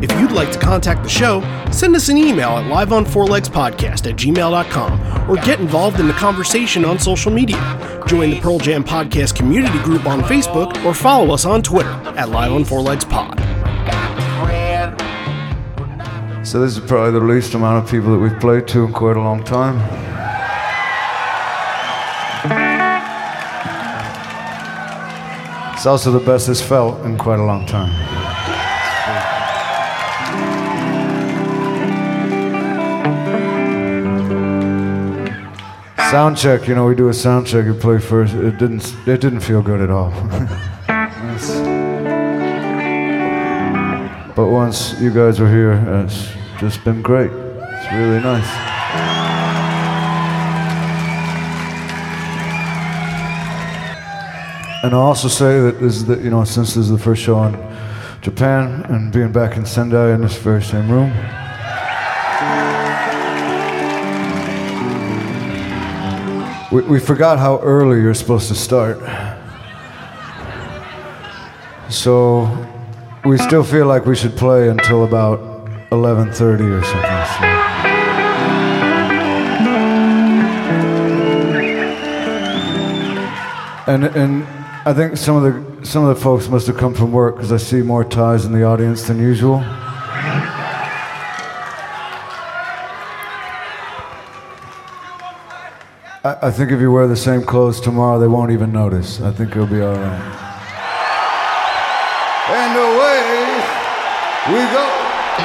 If you'd like to contact the show, send us an email at liveon4legspodcast at gmail.com or get involved in the conversation on social media. Join the Pearl Jam Podcast community group on Facebook or follow us on Twitter at Live So this is probably the least amount of people that we've played to in quite a long time. It's also the best it's felt in quite a long time. Sound check, you know, we do a sound check. You play first. It didn't. It didn't feel good at all. But once you guys were here, it's just been great. It's really nice. And I'll also say that this is the, you know, since this is the first show in Japan and being back in Sendai in this very same room, we, we forgot how early you're supposed to start. So we still feel like we should play until about 11:30 or something. So. And and I think some of the some of the folks must have come from work because I see more ties in the audience than usual. I, I think if you wear the same clothes tomorrow, they won't even notice. I think it'll be all right. And away we go.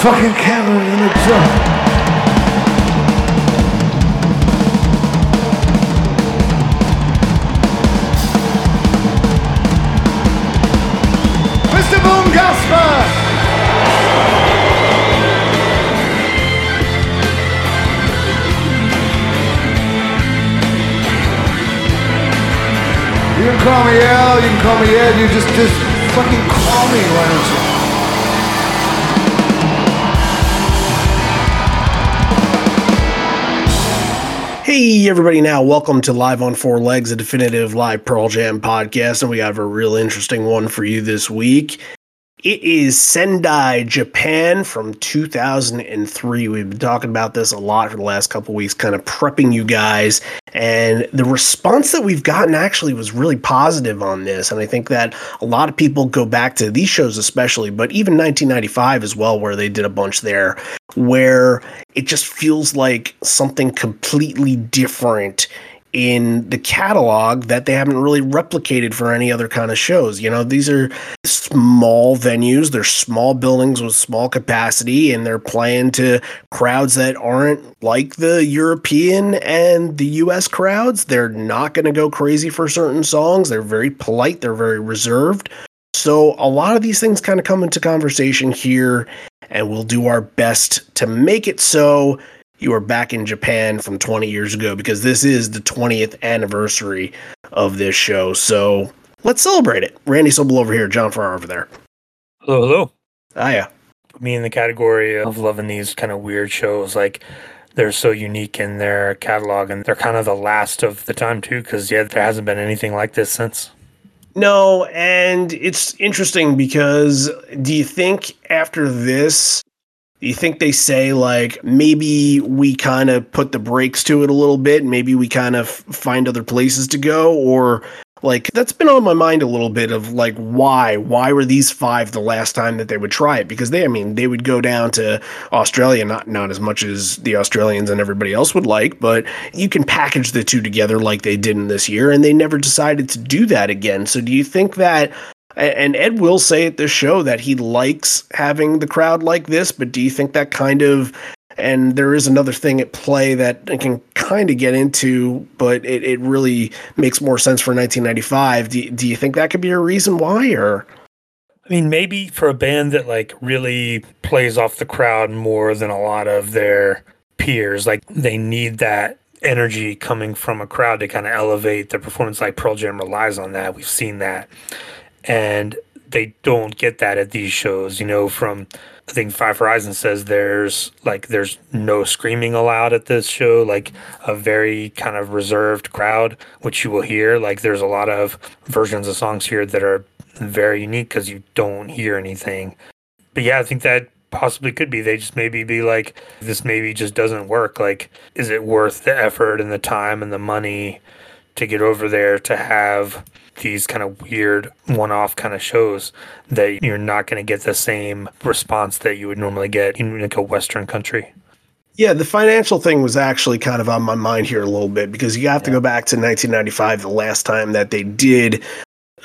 Fucking camera in the drum. Mr. Boom Gaspar! You can call me Al, you can call me Ed, you just, just fucking call me, why Hey, everybody, now welcome to Live on Four Legs, a definitive live Pearl Jam podcast. And we have a real interesting one for you this week. It is Sendai, Japan from 2003. We've been talking about this a lot for the last couple weeks, kind of prepping you guys. And the response that we've gotten actually was really positive on this. And I think that a lot of people go back to these shows, especially, but even 1995 as well, where they did a bunch there, where it just feels like something completely different in the catalog that they haven't really replicated for any other kind of shows. You know, these are small venues, they're small buildings with small capacity, and they're playing to crowds that aren't like the European and the US crowds. They're not going to go crazy for certain songs. They're very polite, they're very reserved. So a lot of these things kind of come into conversation here, and we'll do our best to make it so you are back in Japan from 20 years ago because this is the 20th anniversary of this show. So let's celebrate it. Randy Sobel over here, John Farrar over there. Hello, hello. Ah, Hiya. Put me in the category of loving these kind of weird shows. Like they're so unique in their catalog, and they're kind of the last of the time too. Because yeah, there hasn't been anything like this since. No, and it's interesting because do you think after this, you think they say like maybe we kind of put the brakes to it a little bit, maybe we kind of find other places to go, or like that's been on my mind a little bit of like why? Why were these five the last time that they would try it? Because they i mean they would go down to australia not not as much as the australians and everybody else would like but you can package the two together like they did in this year and they never decided to do that again. So do you think that And Ed will say at this show that he likes having the crowd like this, but do you think that kind of and there is another thing at play that I can kind of get into, but it, it really makes more sense for 1995. Do, do you think that could be a reason why, or? I mean, maybe for a band that like really plays off the crowd more than a lot of their peers, like they need that energy coming from a crowd to kind of elevate their performance. Like Pearl Jam relies on that. We've seen that, and they don't get that at these shows. You know, from I think Five Horizon says there's like there's no screaming allowed at this show, like a very kind of reserved crowd, which you will hear. Like there's a lot of versions of songs here that are very unique because you don't hear anything. But yeah, I think that possibly could be. They just maybe be like, this maybe just doesn't work. Like, is it worth the effort and the time and the money to get over there to have these kind of weird one off kind of shows that you're not going to get the same response that you would normally get in like a Western country. Yeah, the financial thing was actually kind of on my mind here a little bit because you have to go back to 1995, the last time that they did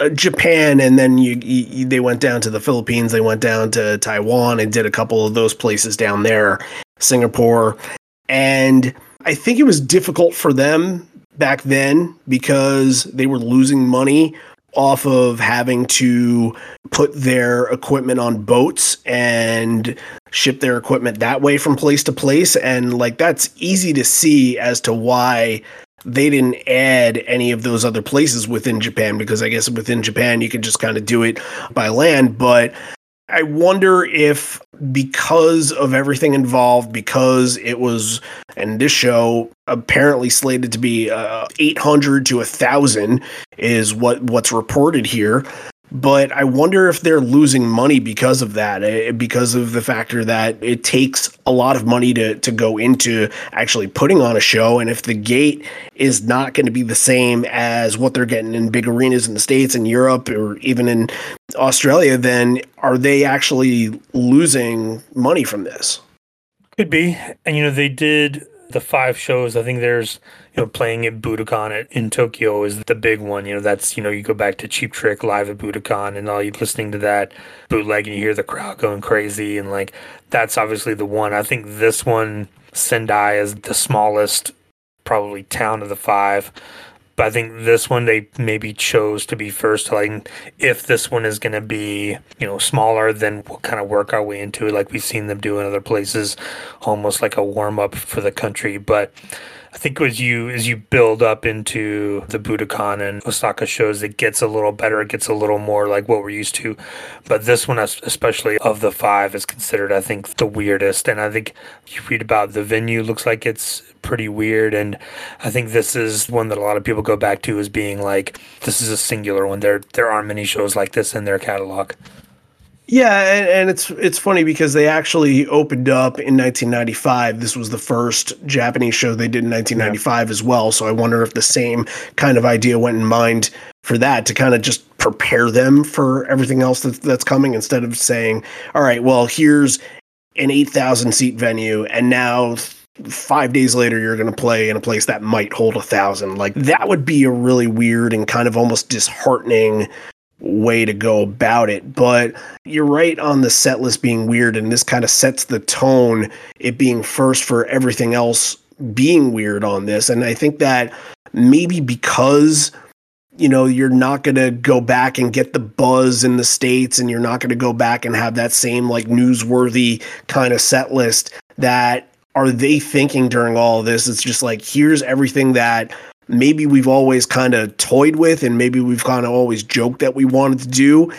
uh, Japan, and then you, you, they went down to the Philippines, they went down to Taiwan, and did a couple of those places down there, Singapore, and I think it was difficult for them back then because they were losing money off of having to put their equipment on boats and ship their equipment that way from place to place. And like that's easy to see as to why they didn't add any of those other places within Japan because I guess within Japan you can just kind of do it by land. But I wonder if because of everything involved, because it was, and this show apparently slated to be uh, 800 to 1,000 is what what's reported here. But I wonder if they're losing money because of that, eh, because of the factor that it takes a lot of money to to go into actually putting on a show, and if the gate is not going to be the same as what they're getting in big arenas in the states and Europe or even in Australia, then are they actually losing money from this? Could be, and you know they did the five shows. I think there's you know, playing at Budokan at, in Tokyo is the big one. You know, that's, you know, you go back to Cheap Trick live at Budokan and all you listening to that bootleg and you hear the crowd going crazy. And like, that's obviously the one. I think this one, Sendai, is the smallest, probably town of the five. But I think this one they maybe chose to be first. Like, if this one is going to be, you know, smaller, then we'll kind of work our way into it, like we've seen them do in other places, almost like a warm up for the country. But I think as you as you build up into the Budokan and Osaka shows, it gets a little better. It gets a little more like what we're used to. But this one, especially of the five, is considered, I think, the weirdest. And I think you read about the venue, looks like it's pretty weird. And I think this is one that a lot of people go back to as being like, this is a singular one. There there aren't many shows like this in their catalog. Yeah, and, and, it's it's funny because they actually opened up in 1995. This was the first Japanese show they did in 1995 yeah. as well. So I wonder if the same kind of idea went in mind for that to kind of just prepare them for everything else that's, that's coming instead of saying, "All right, well, here's an 8,000 seat venue, and now." Five days later, you're going to play in a place that might hold a thousand. Like that would be a really weird and kind of almost disheartening way to go about it. But you're right on the set list being weird, and this kind of sets the tone, it being first for everything else being weird on this. And I think that maybe because you know you're not going to go back and get the buzz in the states and you're not going to go back and have that same like newsworthy kind of set list that are they thinking during all this it's just like here's everything that maybe we've always kind of toyed with and maybe we've kind of always joked that we wanted to do.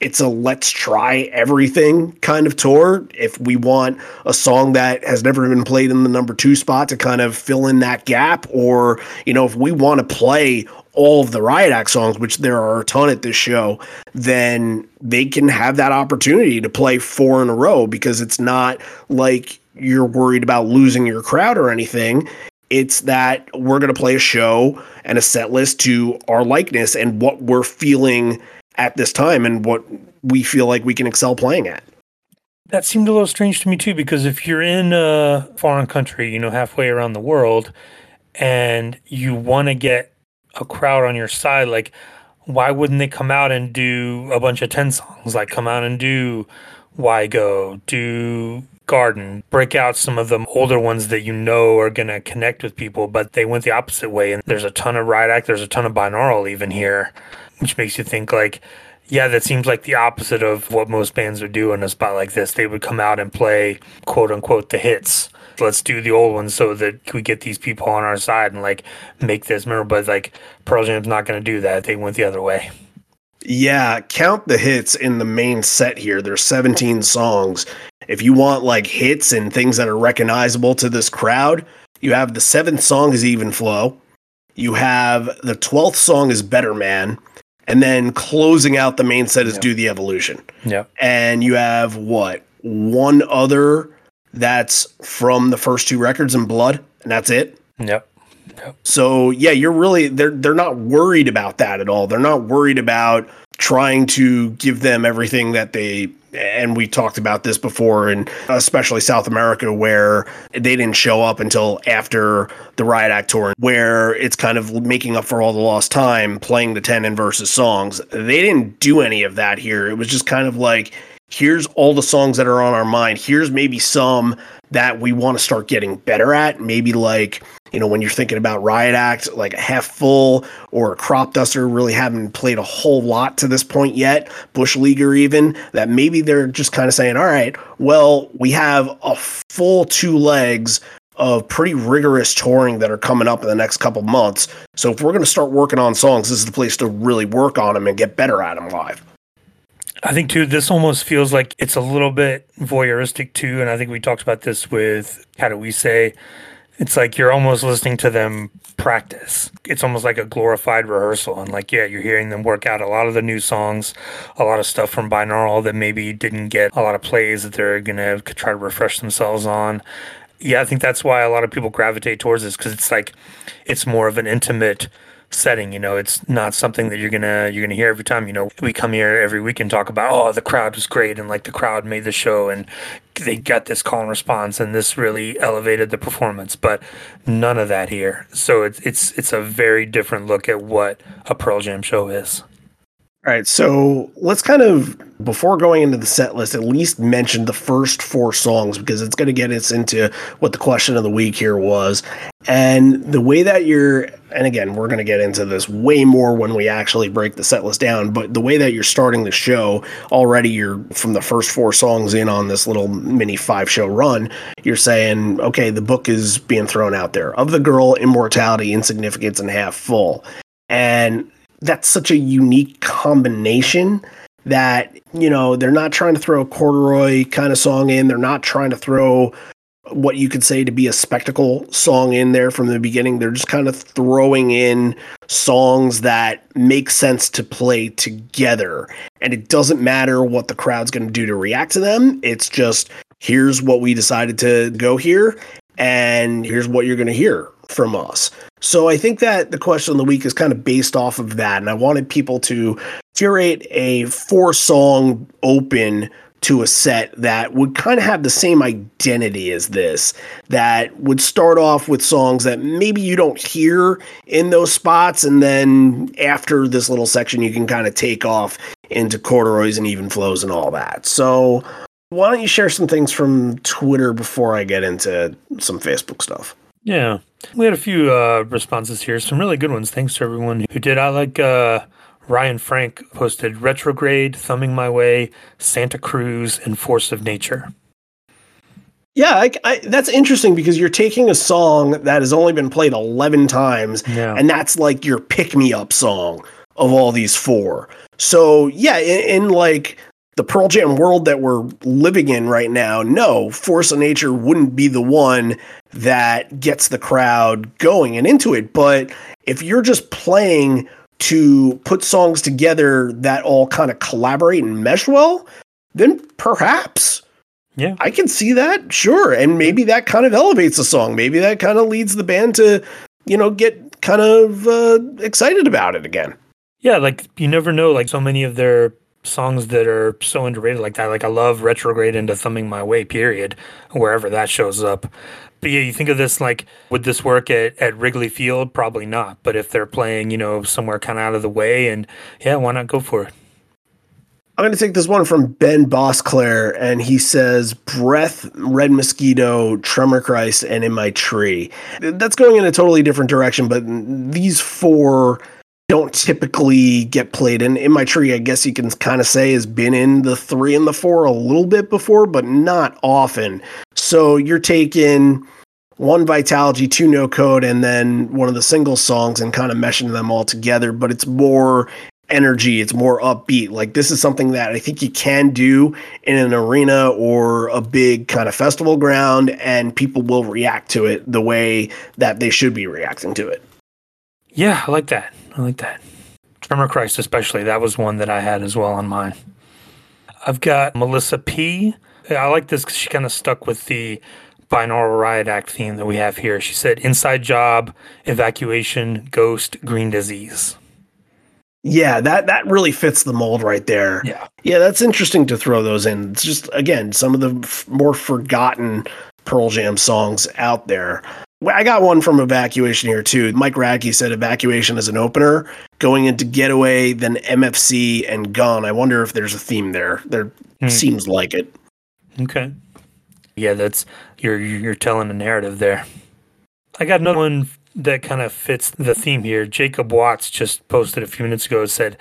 It's a let's try everything kind of tour. If we want a song that has never been played in the number two spot to kind of fill in that gap, or, you know, if we want to play all of the Riot Act songs, which there are a ton at this show, then they can have that opportunity to play four in a row because it's not like you're worried about losing your crowd or anything. It's that we're going to play a show and a set list to our likeness and what we're feeling at this time and what we feel like we can excel playing at. That seemed a little strange to me too, because if you're in a foreign country, you know, halfway around the world, and you want to get a crowd on your side, like why wouldn't they come out and do a bunch of 10 songs? Like come out and do Why Go, do Garden, break out some of the older ones that you know are going to connect with people, but they went the opposite way. And there's a ton of Act, there's a ton of binaural even here, which makes you think like, yeah, that seems like the opposite of what most bands would do in a spot like this. They would come out and play quote unquote the hits. Let's do the old ones so that we get these people on our side and like make this memorable. But like Pearl Jam's not going to do that. They went the other way. Yeah, count the hits in the main set here. There's 17 songs. If you want like hits and things that are recognizable to this crowd, you have the seventh song is Even Flow. You have the 12th song is Better Man. And then closing out the main set is yep. Do the Evolution. Yeah. And you have what? One other that's from the first two records in Blood, and that's it. So yeah, you're really they're they're not worried about that at all. They're not worried about trying to give them everything that they and we talked about this before and especially South America where they didn't show up until after the Riot Act tour where it's kind of making up for all the lost time playing the 10 and versus songs. They didn't do any of that here. It was just kind of like here's all the songs that are on our mind. Here's maybe some that we want to start getting better at. Maybe like you know, when you're thinking about Riot Act, like a half full or a crop duster really haven't played a whole lot to this point yet, Bush Leaguer even, that maybe they're just kind of saying, all right, well, we have a full two legs of pretty rigorous touring that are coming up in the next couple months. So if we're going to start working on songs, this is the place to really work on them and get better at them live. I think too, this almost feels like it's a little bit voyeuristic too, and I think we talked about this with Katowice it's like you're almost listening to them practice. It's almost like a glorified rehearsal. And like, yeah, you're hearing them work out a lot of the new songs, a lot of stuff from binaural that maybe didn't get a lot of plays that they're going to try to refresh themselves on. Yeah, I think that's why a lot of people gravitate towards this because it's like, it's more of an intimate setting. You know, it's not something that you're gonna you're gonna hear every time. You know, we come here every week and talk about oh the crowd was great and like the crowd made the show and they got this call and response and this really elevated the performance. But none of that here. So it's it's it's a very different look at what a Pearl Jam show is. All right, so let's kind of before going into the set list, at least mention the first four songs because it's going to get us into what the question of the week here was. And the way that you're, and again, we're going to get into this way more when we actually break the set list down, but the way that you're starting the show, already you're from the first four songs in on this little mini five show run, you're saying, okay, the book is being thrown out there of the girl, immortality, insignificance, and half full. And that's such a unique combination that you know they're not trying to throw a corduroy kind of song in. They're not trying to throw what you could say to be a spectacle song in there from the beginning. They're just kind of throwing in songs that make sense to play together. And it doesn't matter what the crowd's going to do to react to them. It's just here's what we decided to go here and here's what you're going to hear from us so I think that the question of the week is kind of based off of that. And I wanted people to curate a four song open to a set that would kind of have the same identity as this, that would start off with songs that maybe you don't hear in those spots. And then after this little section, you can kind of take off into corduroys and even flows and all that. So why don't you share some things from Twitter before I get into some Facebook stuff? Yeah. We had a few uh, responses here, some really good ones. Thanks to everyone who did. I like uh, Ryan Frank posted Retrograde, Thumbing My Way, Santa Cruz, and Force of Nature. Yeah, I, I, that's interesting because you're taking a song that has only been played 11 times, yeah. and that's like your pick me up song of all these four. So, yeah, in, in like the Pearl Jam world that we're living in right now, no, Force of Nature wouldn't be the one that gets the crowd going and into it. But if you're just playing to put songs together that all kind of collaborate and mesh well, then perhaps. Yeah. I can see that, sure. And maybe that kind of elevates the song. Maybe that kind of leads the band to, you know, get kind of uh, excited about it again. Yeah, like you never know. Like so many of their songs that are so underrated like that. Like I love Retrograde into Thumbing My Way, period, wherever that shows up. But yeah, you think of this like, would this work at, at Wrigley Field? Probably not. But if they're playing, you know, somewhere kind of out of the way, and yeah, why not go for it? I'm going to take this one from Ben Bosclair, and he says, Breath, Red Mosquito, Tremor Christ, and In My Tree. That's going in a totally different direction, but these four don't typically get played. And In My Tree, I guess you can kind of say, has been in the three and the four a little bit before, but not often. So you're taking one Vitalogy, two No Code, and then one of the single songs and kind of meshing them all together. But it's more energy. It's more upbeat. Like this is something that I think you can do in an arena or a big kind of festival ground, and people will react to it the way that they should be reacting to it. Yeah, I like that. I like that. Tremor Christ, especially. That was one that I had as well on mine. I've got Melissa P. I like this because she kind of stuck with the binaural riot act theme that we have here. She said inside job, evacuation, ghost, green disease. Yeah, that that really fits the mold right there. Yeah. Yeah, that's interesting to throw those in. It's just again, some of the f- more forgotten Pearl Jam songs out there. I got one from Evacuation here too. Mike Radke said Evacuation as an opener, going into Getaway, then MFC and Gone. I wonder if there's a theme there. There hmm. seems like it. Okay. Yeah, that's you're you're telling a narrative there. I got another one that kind of fits the theme here. Jacob Watts just posted a few minutes ago said,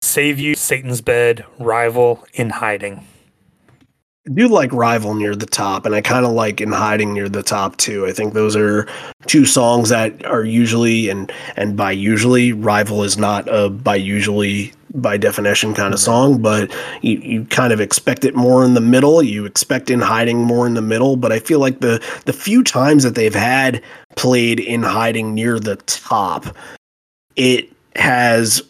"Save you, Satan's bed, rival in hiding." I do like rival near the top, and I kind of like in hiding near the top too. I think those are two songs that are usually and and by usually rival is not a by usually by definition kind of mm-hmm. song, but you, you kind of expect it more in the middle. You expect in hiding more in the middle, but I feel like the the few times that they've had played in hiding near the top, it has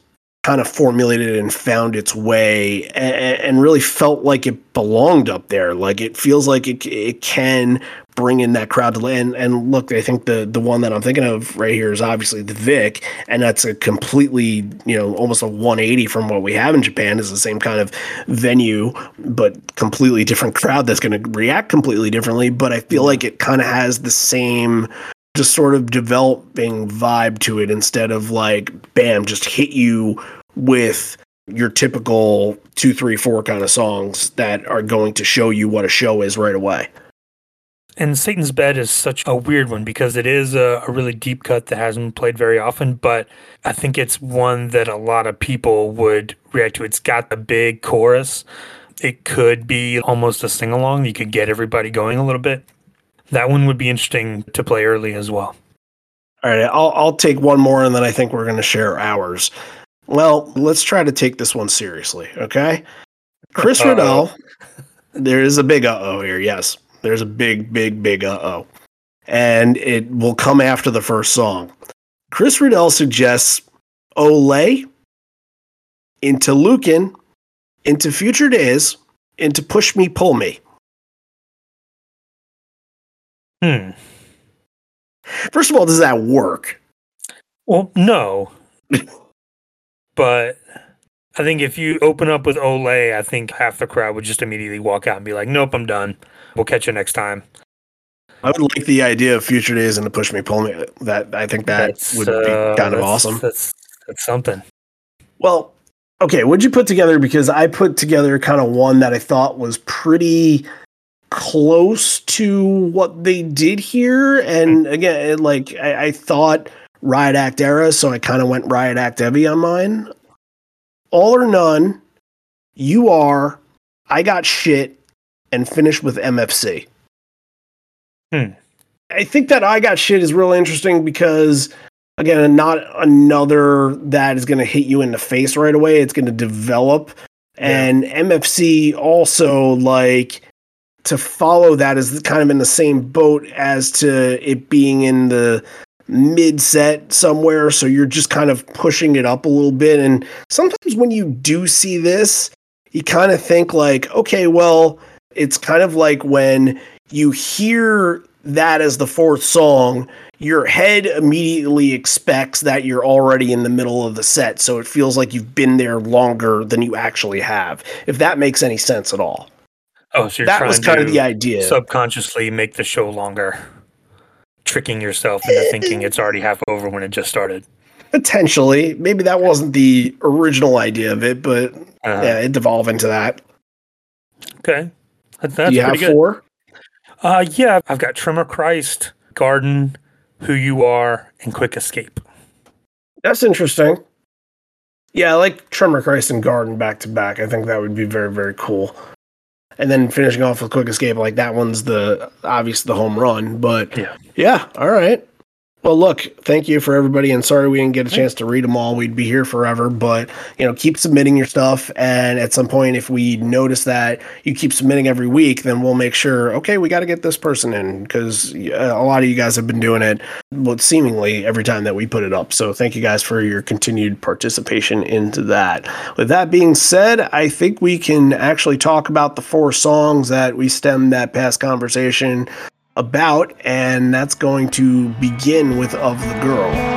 kind of formulated and found its way and, and, really felt like it belonged up there. Like it feels like it it can bring in that crowd to and and look, I think the the one that I'm thinking of right here is obviously the Vic, and that's a completely you know almost a 180 from what we have in Japan. Is the same kind of venue, but completely different crowd that's going to react completely differently. But I feel like it kind of has the same just sort of developing vibe to it instead of like bam just hit you with your typical two three four kind of songs that are going to show you what a show is right away and Satan's Bed is such a weird one because it is a, a, really deep cut that hasn't been played very often, but I think it's one that a lot of people would react to. It's got the big chorus. It could be almost a sing along. You could get everybody going a little bit. That one would be interesting to play early as well. All right, I'll, I'll take one more and then I think we're going to share ours. Well, let's try to take this one seriously, okay? Chris Uh-oh. Riddell, there is a big uh oh here, yes. There's a big, big, big uh oh. And it will come after the first song. Chris Riddell suggests Olé into Lukin into Future Days, into Push Me, Pull Me. Hmm. First of all, does that work? Well, no. but I think if you open up with Olé, I think half the crowd would just immediately walk out and be like, "Nope, I'm done." We'll catch you next time. I would like the idea of future days and the push me pull me. That I think that that's, would be uh, kind of awesome. That's that's something. Well, okay. What'd you put together? Because I put together kind of one that I thought was pretty close to what they did here. And again, like I, I thought Riot Act era, so I kind of went Riot Act heavy on mine. All or none. You are. I got shit and finished with MFC. Hmm. I think that I got shit is really interesting because again, not another that is going to hit you in the face right away. It's going to develop, yeah. and MFC also like to follow that is kind of in the same boat as to it being in the mid set somewhere. So you're just kind of pushing it up a little bit. And sometimes when you do see this, you kind of think like, okay, well, it's kind of like when you hear that as the fourth song, your head immediately expects that you're already in the middle of the set. So it feels like you've been there longer than you actually have, if that makes any sense at all. Oh, so you're that trying was kind to of the idea. subconsciously make the show longer, tricking yourself into thinking it's already half over when it just started. Potentially. Maybe that wasn't the original idea of it, but Uh, yeah, it devolved into that. Okay, That- that's Do you have good. four? Uh, yeah, I've got Tremor Christ, Garden, Who You Are, and Quick Escape. That's interesting. Yeah, I like Tremor Christ and Garden back to back. I think that would be very, very cool. And then finishing off with Quick Escape, like that one's the obvious the home run. But Yeah. yeah, all right. Well, look, thank you for everybody, and sorry we didn't get a chance to read them all. We'd be here forever, but you know, keep submitting your stuff. And at some point, if we notice that you keep submitting every week, then we'll make sure. Okay, we got to get this person in because a lot of you guys have been doing it, well, seemingly every time that we put it up. So thank you guys for your continued participation into that. With that being said, I think we can actually talk about the four songs that we stemmed that past conversation about, and that's going to begin with Of the Girl.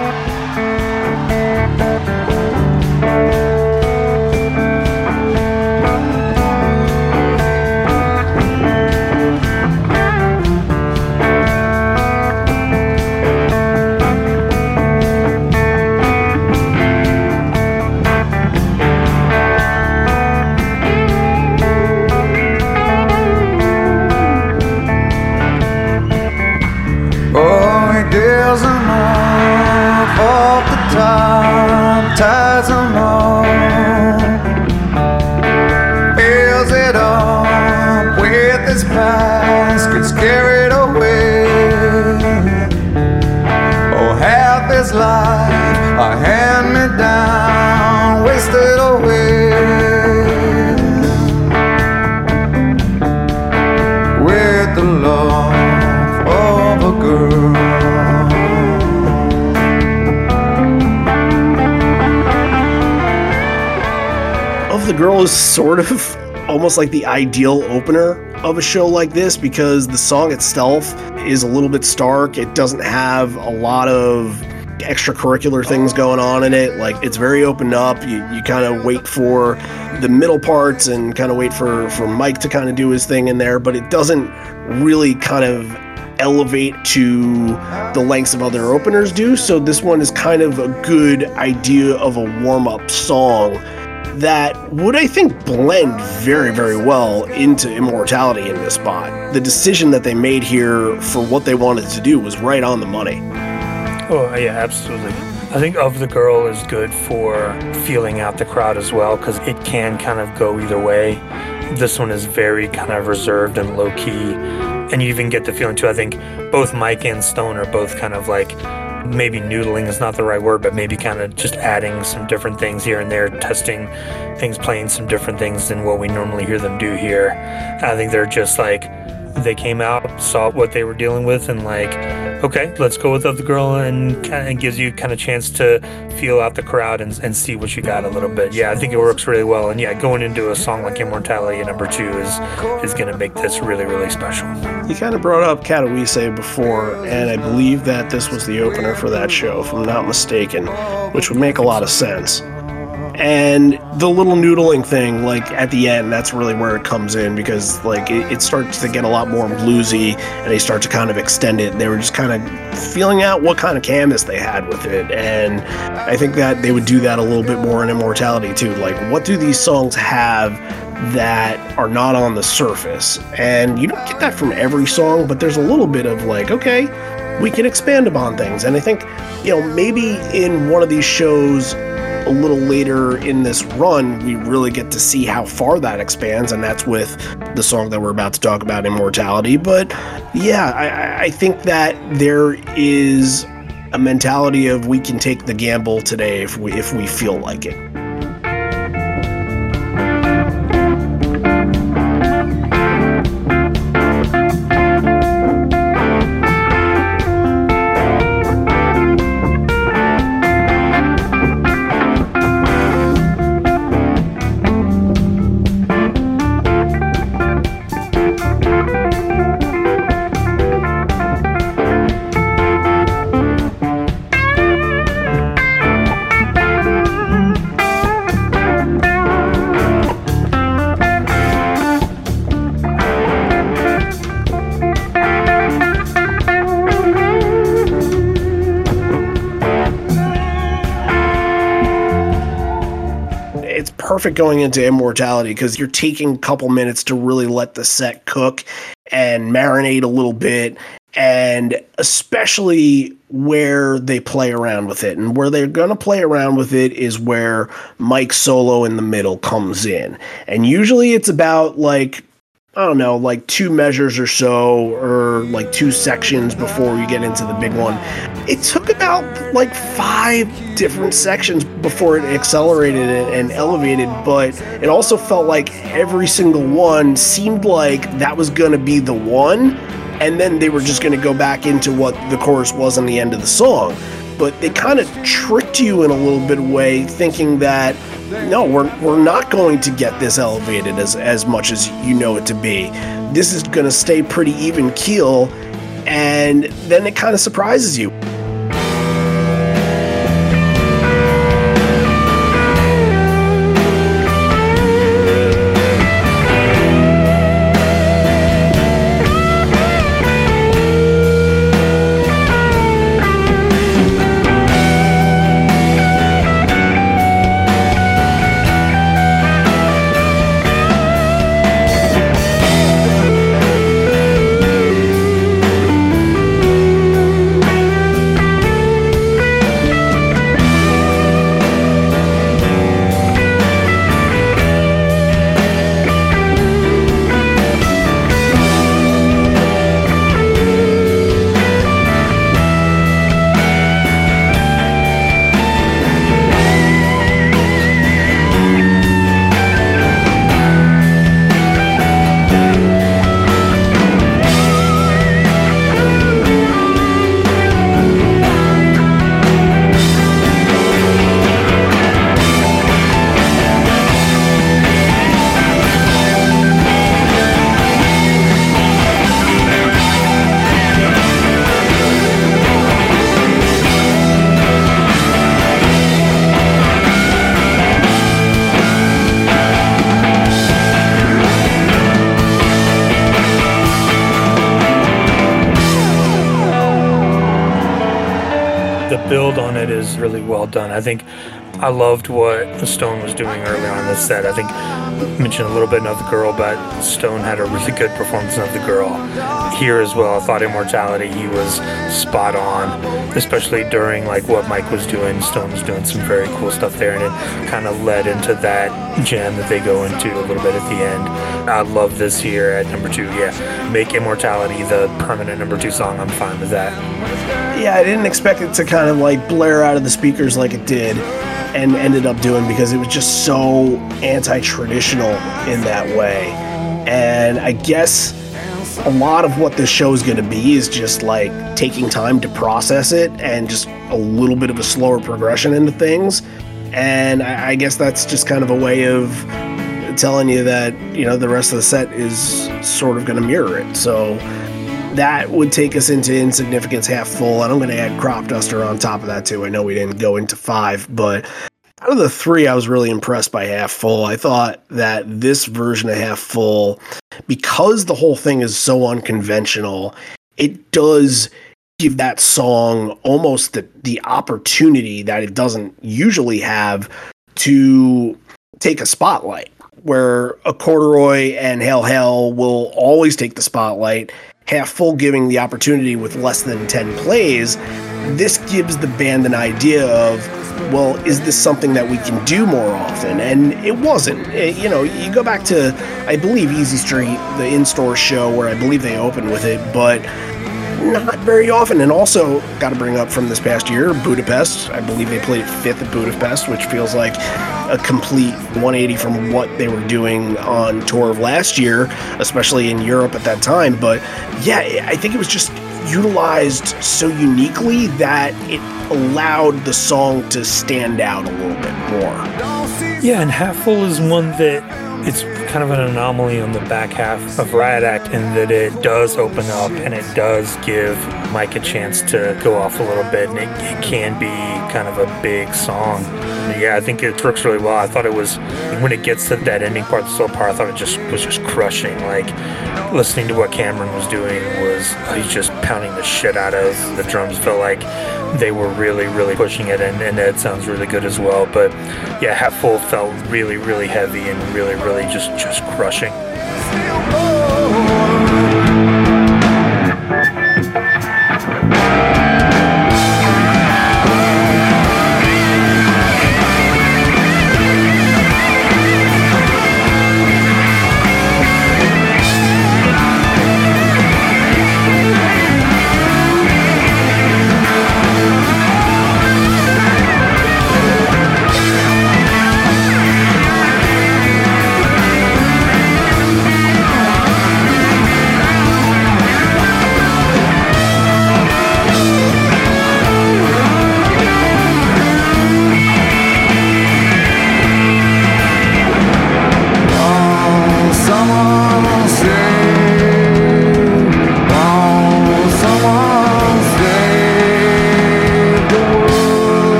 Sort of almost like the ideal opener of a show like this because the song itself is a little bit stark. It doesn't have a lot of extracurricular things going on in it. Like it's very opened up. You, you kind of wait for the middle parts and kind of wait for, for Mike to kind of do his thing in there, but it doesn't really kind of elevate to the lengths of other openers do. So this one is kind of a good idea of a warm up song that would, I think, blend very, very well into immortality in this spot. The decision that they made here for what they wanted to do was right on the money. Oh, yeah, absolutely. I think Of the Girl is good for feeling out the crowd as well because it can kind of go either way. This one is very kind of reserved and low key. And you even get the feeling, too. I think both Mike and Stone are both kind of like maybe noodling is not the right word, but maybe kind of just adding some different things here and there, testing things, playing some different things than what we normally hear them do here. I think they're just like, they came out, saw what they were dealing with, and like, okay, let's go with the Girl, and kind of gives you kind of chance to feel out the crowd and, and see what you got a little bit. Yeah, I think it works really well, and yeah, going into a song like Immortality number two is is going to make this really really special. You kind of brought up Katowice before, and I believe that this was the opener for that show, if I'm not mistaken, which would make a lot of sense. And the little noodling thing, like at the end, that's really where it comes in because like it, it starts to get a lot more bluesy, and they start to kind of extend it. They were just kind of feeling out what kind of canvas they had with it, and I think that they would do that a little bit more in Immortality too. Like, what do these songs have that are not on the surface? And you don't get that from every song, but there's a little bit of like, okay, we can expand upon things. And I think, you know, maybe in one of these shows a little later in this run, we really get to see how far that expands, and that's with the song that we're about to talk about, Immortality. But yeah, I- I, think that there is a mentality of we can take the gamble today if we if we feel like it. Perfect going into Immortality because you're taking a couple minutes to really let the set cook and marinate a little bit and especially where they play around with it. And where they're going to play around with it is where Mike solo in the middle comes in. And usually it's about like I don't know, like two measures or so, or like two sections before you get into the big one. It took about like five different sections before it accelerated and elevated, but it also felt like every single one seemed like that was going to be the one and then they were just going to go back into what the chorus was on the end of the song. But they kind of tricked you in a little bit way, thinking that no, we're, we're not going to get this elevated as, as much as you know it to be. This is going to stay pretty even keel, and then it kind of surprises you. I think I loved what Stone was doing early on the set. I think I mentioned a little bit of the girl, but Stone had a really good performance of the girl here as well. I thought Immortality he was spot on, especially during like what Mike was doing. Stone was doing some very cool stuff there, and it kind of led into that jam that they go into a little bit at the end. I love this here at number two. Yeah, make Immortality the permanent number two song. I'm fine with that. Yeah, I didn't expect it to kind of like blare out of the speakers like it did and ended up doing because it was just so anti-traditional in that way. And I guess a lot of what this show is going to be is just like taking time to process it and just a little bit of a slower progression into things. And I, I guess that's just kind of a way of telling you that, you know, the rest of the set is sort of going to mirror it. So that would take us into insignificance half full and i'm going to add crop duster on top of that too i know we didn't go into five but out of the three i was really impressed by half full. I thought that this version of half full because the whole thing is so unconventional it does give that song almost the, the opportunity that it doesn't usually have to take a spotlight where a corduroy and Hail Hail will always take the spotlight. Half full giving the opportunity with less than 10 plays, this gives the band an idea of, well, is this something that we can do more often? And it wasn't. It, you know, you go back to, I believe, Easy Street, the in store show where I believe they opened with it, but not very often. And also, got to bring up from this past year, Budapest. I believe they played fifth at Budapest, which feels like a complete 180 from what they were doing on tour of last year, especially in Europe at that time. But yeah, I think it was just utilized so uniquely that it allowed the song to stand out a little bit more. Yeah, and Half Full is one that it's kind of an anomaly on the back half of Riot Act in that it does open up and it does give Mike a chance to go off a little bit, and it, it can be kind of a big song. Yeah, I think it works really well. I thought it was when it gets to that ending part, the slow part. I thought it just was just crushing. Like listening to what Cameron was doing was he's just pounding the shit out of the drums. Felt like they were really, really pushing it, and, and that sounds really good as well. But yeah, Half Full felt really, really heavy and really, really just just crushing.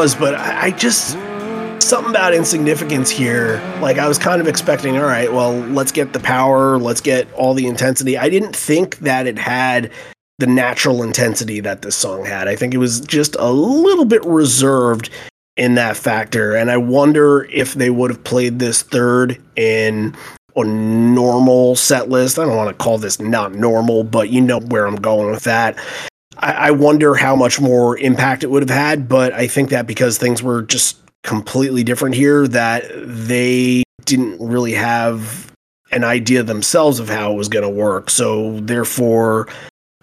Was, but I, I just something about insignificance here. Like I was kind of expecting, all right, well, let's get the power, let's get all the intensity. I didn't think that it had the natural intensity that this song had. I think it was just a little bit reserved in that factor. And I wonder if they would have played this third in a normal set list. I don't want to call this not normal, but you know where I'm going with that. I, I wonder how much more impact it would have had, but I think that because things were just completely different here, that they didn't really have an idea themselves of how it was going to work. So therefore,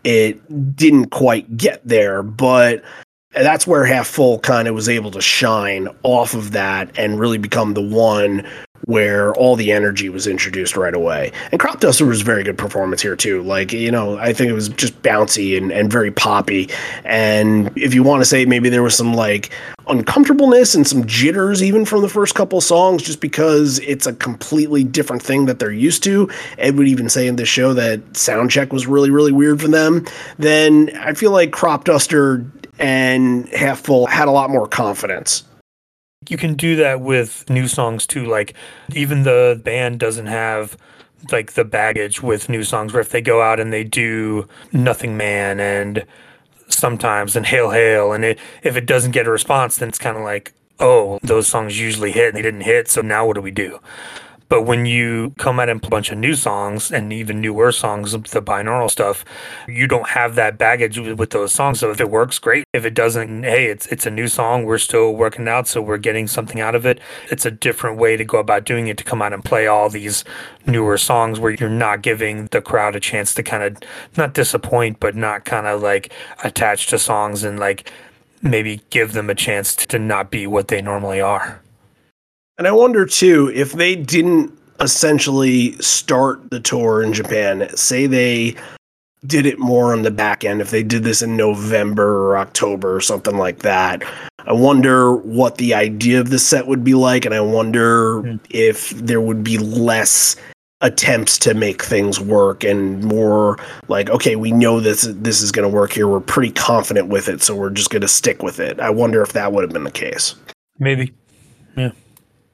it didn't quite get there. But that's where Half Full kind of was able to shine off of that and really become the one where all the energy was introduced right away. And Cropduster was a very good performance here too. Like, you know, I think it was just bouncy and, and very poppy. And if you want to say maybe there was some like uncomfortableness and some jitters even from the first couple songs, just because it's a completely different thing that they're used to. Ed would even say in this show that sound check was really, really weird for them. Then I feel like Cropduster and Half Full had a lot more confidence you can do that with new songs too. Like even the band doesn't have like the baggage with new songs where if they go out and they do Nothing Man and sometimes and Hail Hail and it, if it doesn't get a response then it's kind of like oh those songs usually hit and they didn't hit so now what do we do? But when you come out at a bunch of new songs and even newer songs, the binaural stuff, you don't have that baggage with those songs. So if it works, great. If it doesn't, hey, it's it's a new song. We're still working out, so we're getting something out of it. It's a different way to go about doing it to come out and play all these newer songs where you're not giving the crowd a chance to kind of not disappoint, but not kind of like attach to songs and like maybe give them a chance to not be what they normally are. And I wonder too if they didn't essentially start the tour in Japan, say they did it more on the back end, if they did this in November or October or something like that. I wonder what the idea of the set would be like, and I wonder mm. if there would be less attempts to make things work and more like okay we know this this is going to work here we're pretty confident with it so we're just going to stick with it i wonder if that would have been the case maybe yeah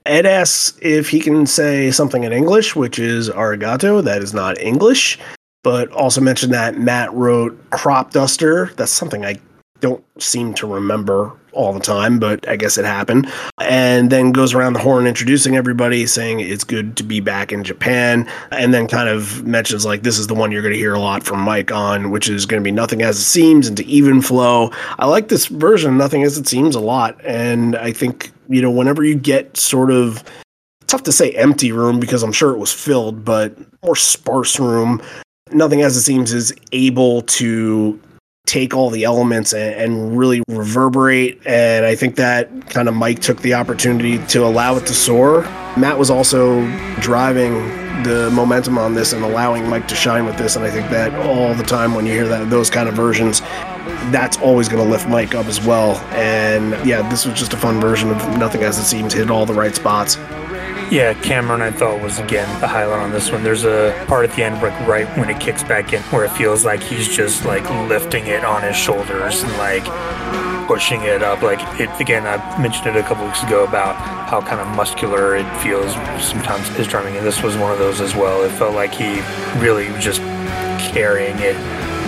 Ed asks if he can say something in English, which is arigato. That is not English, but also mentioned that Matt wrote Cropduster. That's something I don't seem to remember all the time, but I guess it happened. And then goes around the horn introducing everybody, saying it's good to be back in Japan. And then kind of mentions like this is the one you're going to hear a lot from Mike on, which is going to be Nothing As It Seems into Even Flow. I like this version, Nothing As It Seems, a lot. And I think, you know, whenever you get sort of tough to say empty room because I'm sure it was filled, but more sparse room. Nothing as it seems is able to take all the elements and, and, really reverberate. And I think that kind of Mike took the opportunity to allow it to soar. Matt was also driving the momentum on this and allowing Mike to shine with this. And I think that all the time when you hear that those kind of versions, that's always going to lift Mike up as well. And yeah, this was just a fun version of Nothing As It Seems, hit all the right spots. Yeah, Cameron, I thought was again the highlight on this one. There's a part at the end, like right when it kicks back in, where it feels like he's just like lifting it on his shoulders and like pushing it up. Like it again, I mentioned it a couple weeks ago about how kind of muscular it feels sometimes his drumming, and this was one of those as well. It felt like he really was just carrying it,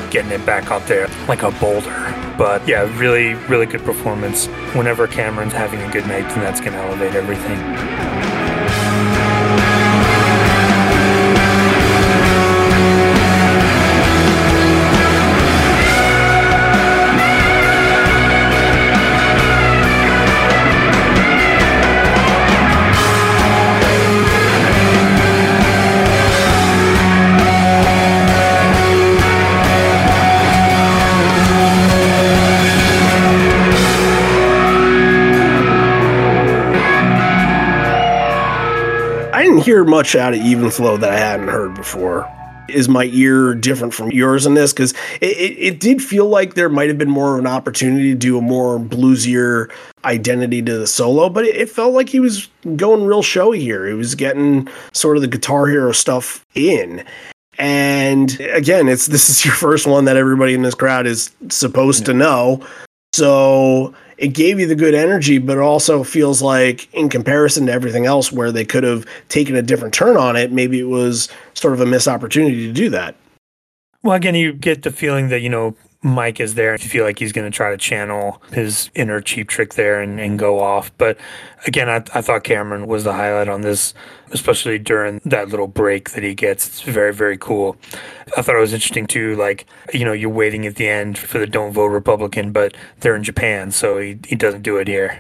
getting it back up there like a boulder. But yeah, really, really good performance. Whenever Cameron's having a good night, then that's to elevate everything. Hear much out of Even Flow that I hadn't heard before. Is my ear different from yours in this? Because it, it, it, did feel like there might have been more of an opportunity to do a more bluesier identity to the solo, but it, it felt like he was going real showy here. He was getting sort of the Guitar Hero stuff in. And again, it's this is your first one that everybody in this crowd is supposed yeah. to know. So it gave you the good energy, but it also feels like, in comparison to everything else, where they could have taken a different turn on it, maybe it was sort of a missed opportunity to do that. Well, again, you get the feeling that, you know, Mike is there. You feel like he's going to try to channel his inner cheap trick there and, and go off. But again, I, I thought Cameron was the highlight on this, especially during that little break that he gets. It's very, very cool. I thought it was interesting too. Like, you know, you're waiting at the end for the don't vote Republican, but they're in Japan, so he, he doesn't do it here.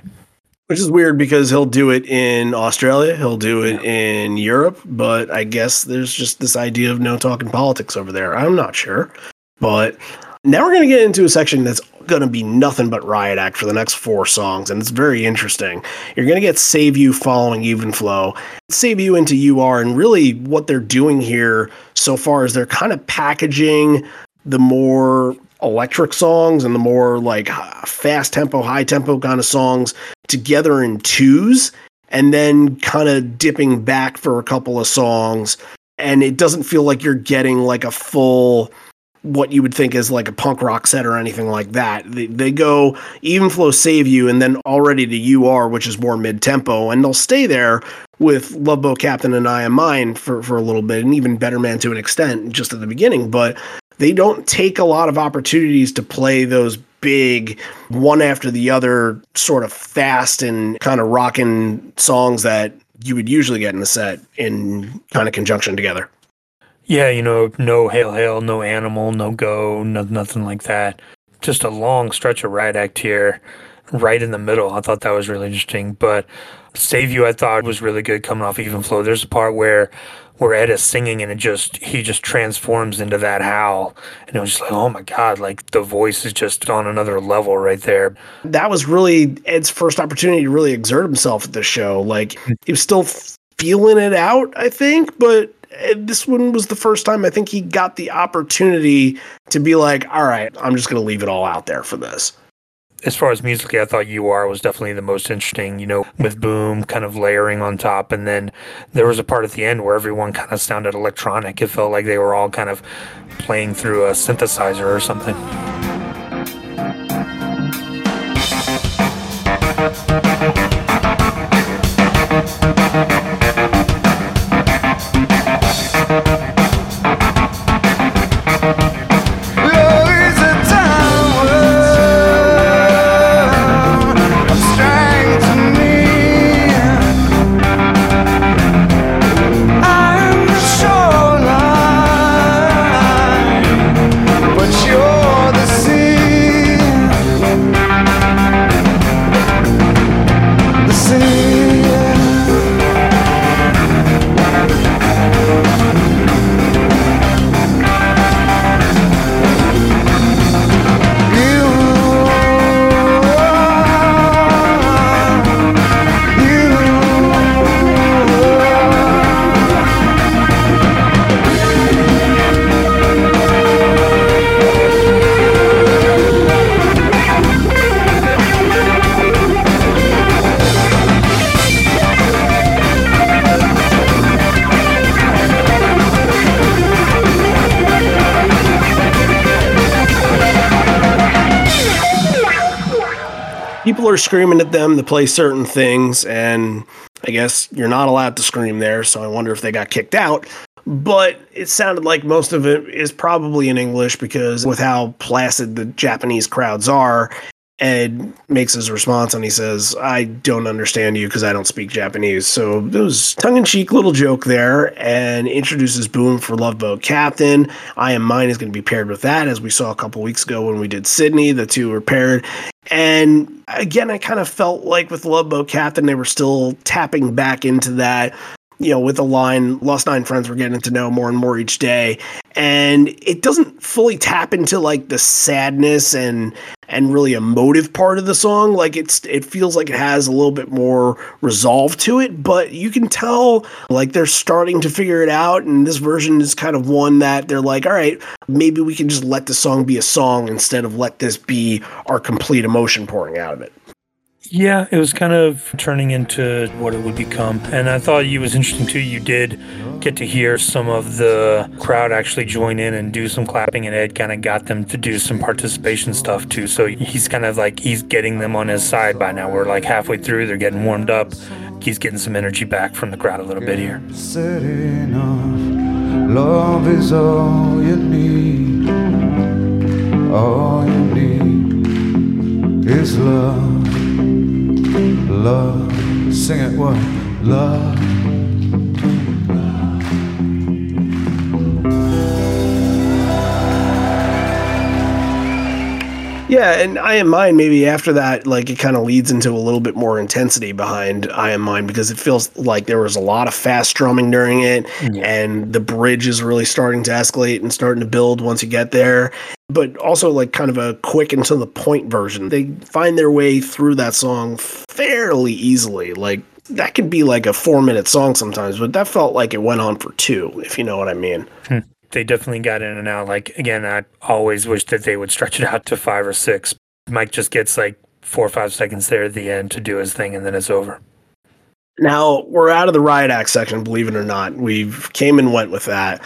Which is weird because he'll do it in Australia, he'll do it yeah. in Europe, but I guess there's just this idea of no talking politics over there. I'm not sure. But now we're going to get into a section that's going to be nothing but riot act for the next four songs, and it's very interesting. You're going to get Save You following Even Flow, Save You into You Are, and really what they're doing here so far is they're kind of packaging the more electric songs and the more like fast tempo, high tempo kind of songs together in twos, and then kind of dipping back for a couple of songs. And it doesn't feel like you're getting like a full what you would think is like a punk rock set or anything like that. They, they go even flow save you and then already to you are, which is more mid tempo, and they'll stay there with Love Boat Captain and I Am Mine for, for a little bit, and even Better Man to an extent just at the beginning. But they don't take a lot of opportunities to play those big one after the other sort of fast and kind of rocking songs that you would usually get in the set in kind of conjunction together. Yeah, you know, no hail, hail, no animal, no go, no, nothing like that. Just a long stretch of riot act here, right in the middle. I thought that was really interesting. But Save You, I thought was really good coming off Even Flow. There's a part where where Ed is singing and it just he just transforms into that howl and it was just like oh my god like the voice is just on another level right there that was really ed's first opportunity to really exert himself at the show like he was still feeling it out i think but this one was the first time I think he got the opportunity to be like, all right, I'm just going to leave it all out there for this. As far as musically, I thought You Are was definitely the most interesting, you know, with Boom kind of layering on top. And then there was a part at the end where everyone kind of sounded electronic. It felt like they were all kind of playing through a synthesizer or something. Are screaming at them to play certain things, and I guess you're not allowed to scream there. So I wonder if they got kicked out. But it sounded like most of it is probably in English because with how placid the Japanese crowds are, Ed makes his response and he says, I don't understand you because I don't speak Japanese. So it was tongue in cheek little joke there and introduces Boom for Love Boat Captain. I Am Mine is going to be paired with that, as we saw a couple weeks ago when we did Sydney. The two were paired. And again, I kind of felt like with Love Boat Captain, they were still tapping back into that you know, with the line Lost Nine Friends we're getting to know more and more each day. And it doesn't fully tap into like the sadness and and really emotive part of the song. Like it's it feels like it has a little bit more resolve to it, but you can tell like they're starting to figure it out. And this version is kind of one that they're like, all right, maybe we can just let the song be a song instead of let this be our complete emotion pouring out of it. Yeah, it was kind of turning into what it would become. And I thought it was interesting too. You did get to hear some of the crowd actually join in and do some clapping, and Ed kind of got them to do some participation stuff too. So he's kind of like he's getting them on his side by now. We're like halfway through, they're getting warmed up. He's getting some energy back from the crowd a little bit here. Love is all you need. All you need is love love. Sing it, what? Love. Yeah, and I Am Mine, maybe after that, like it kind of leads into a little bit more intensity behind I Am Mine because it feels like there was a lot of fast drumming during it, yeah. and the bridge is really starting to escalate and starting to build once you get there. But also, like, kind of a quick and to the point version. They find their way through that song fairly easily. Like, that could be like a four minute song sometimes, but that felt like it went on for two, if you know what I mean. Hmm they definitely got in and out. Like again, I always wish that they would stretch it out to five or six. Mike just gets like four or five seconds there at the end to do his thing, and then it's over. Now we're out of the riot act section, believe it or not. We've came and went with that,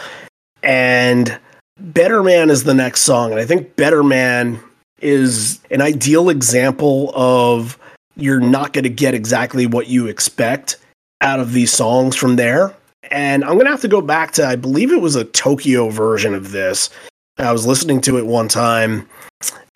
and Better Man is the next song, and I think Better Man is an ideal example of you're not going to get exactly what you expect out of these songs from there and I'm gonna have to go back to I believe it was a Tokyo version of this. I was listening to it one time,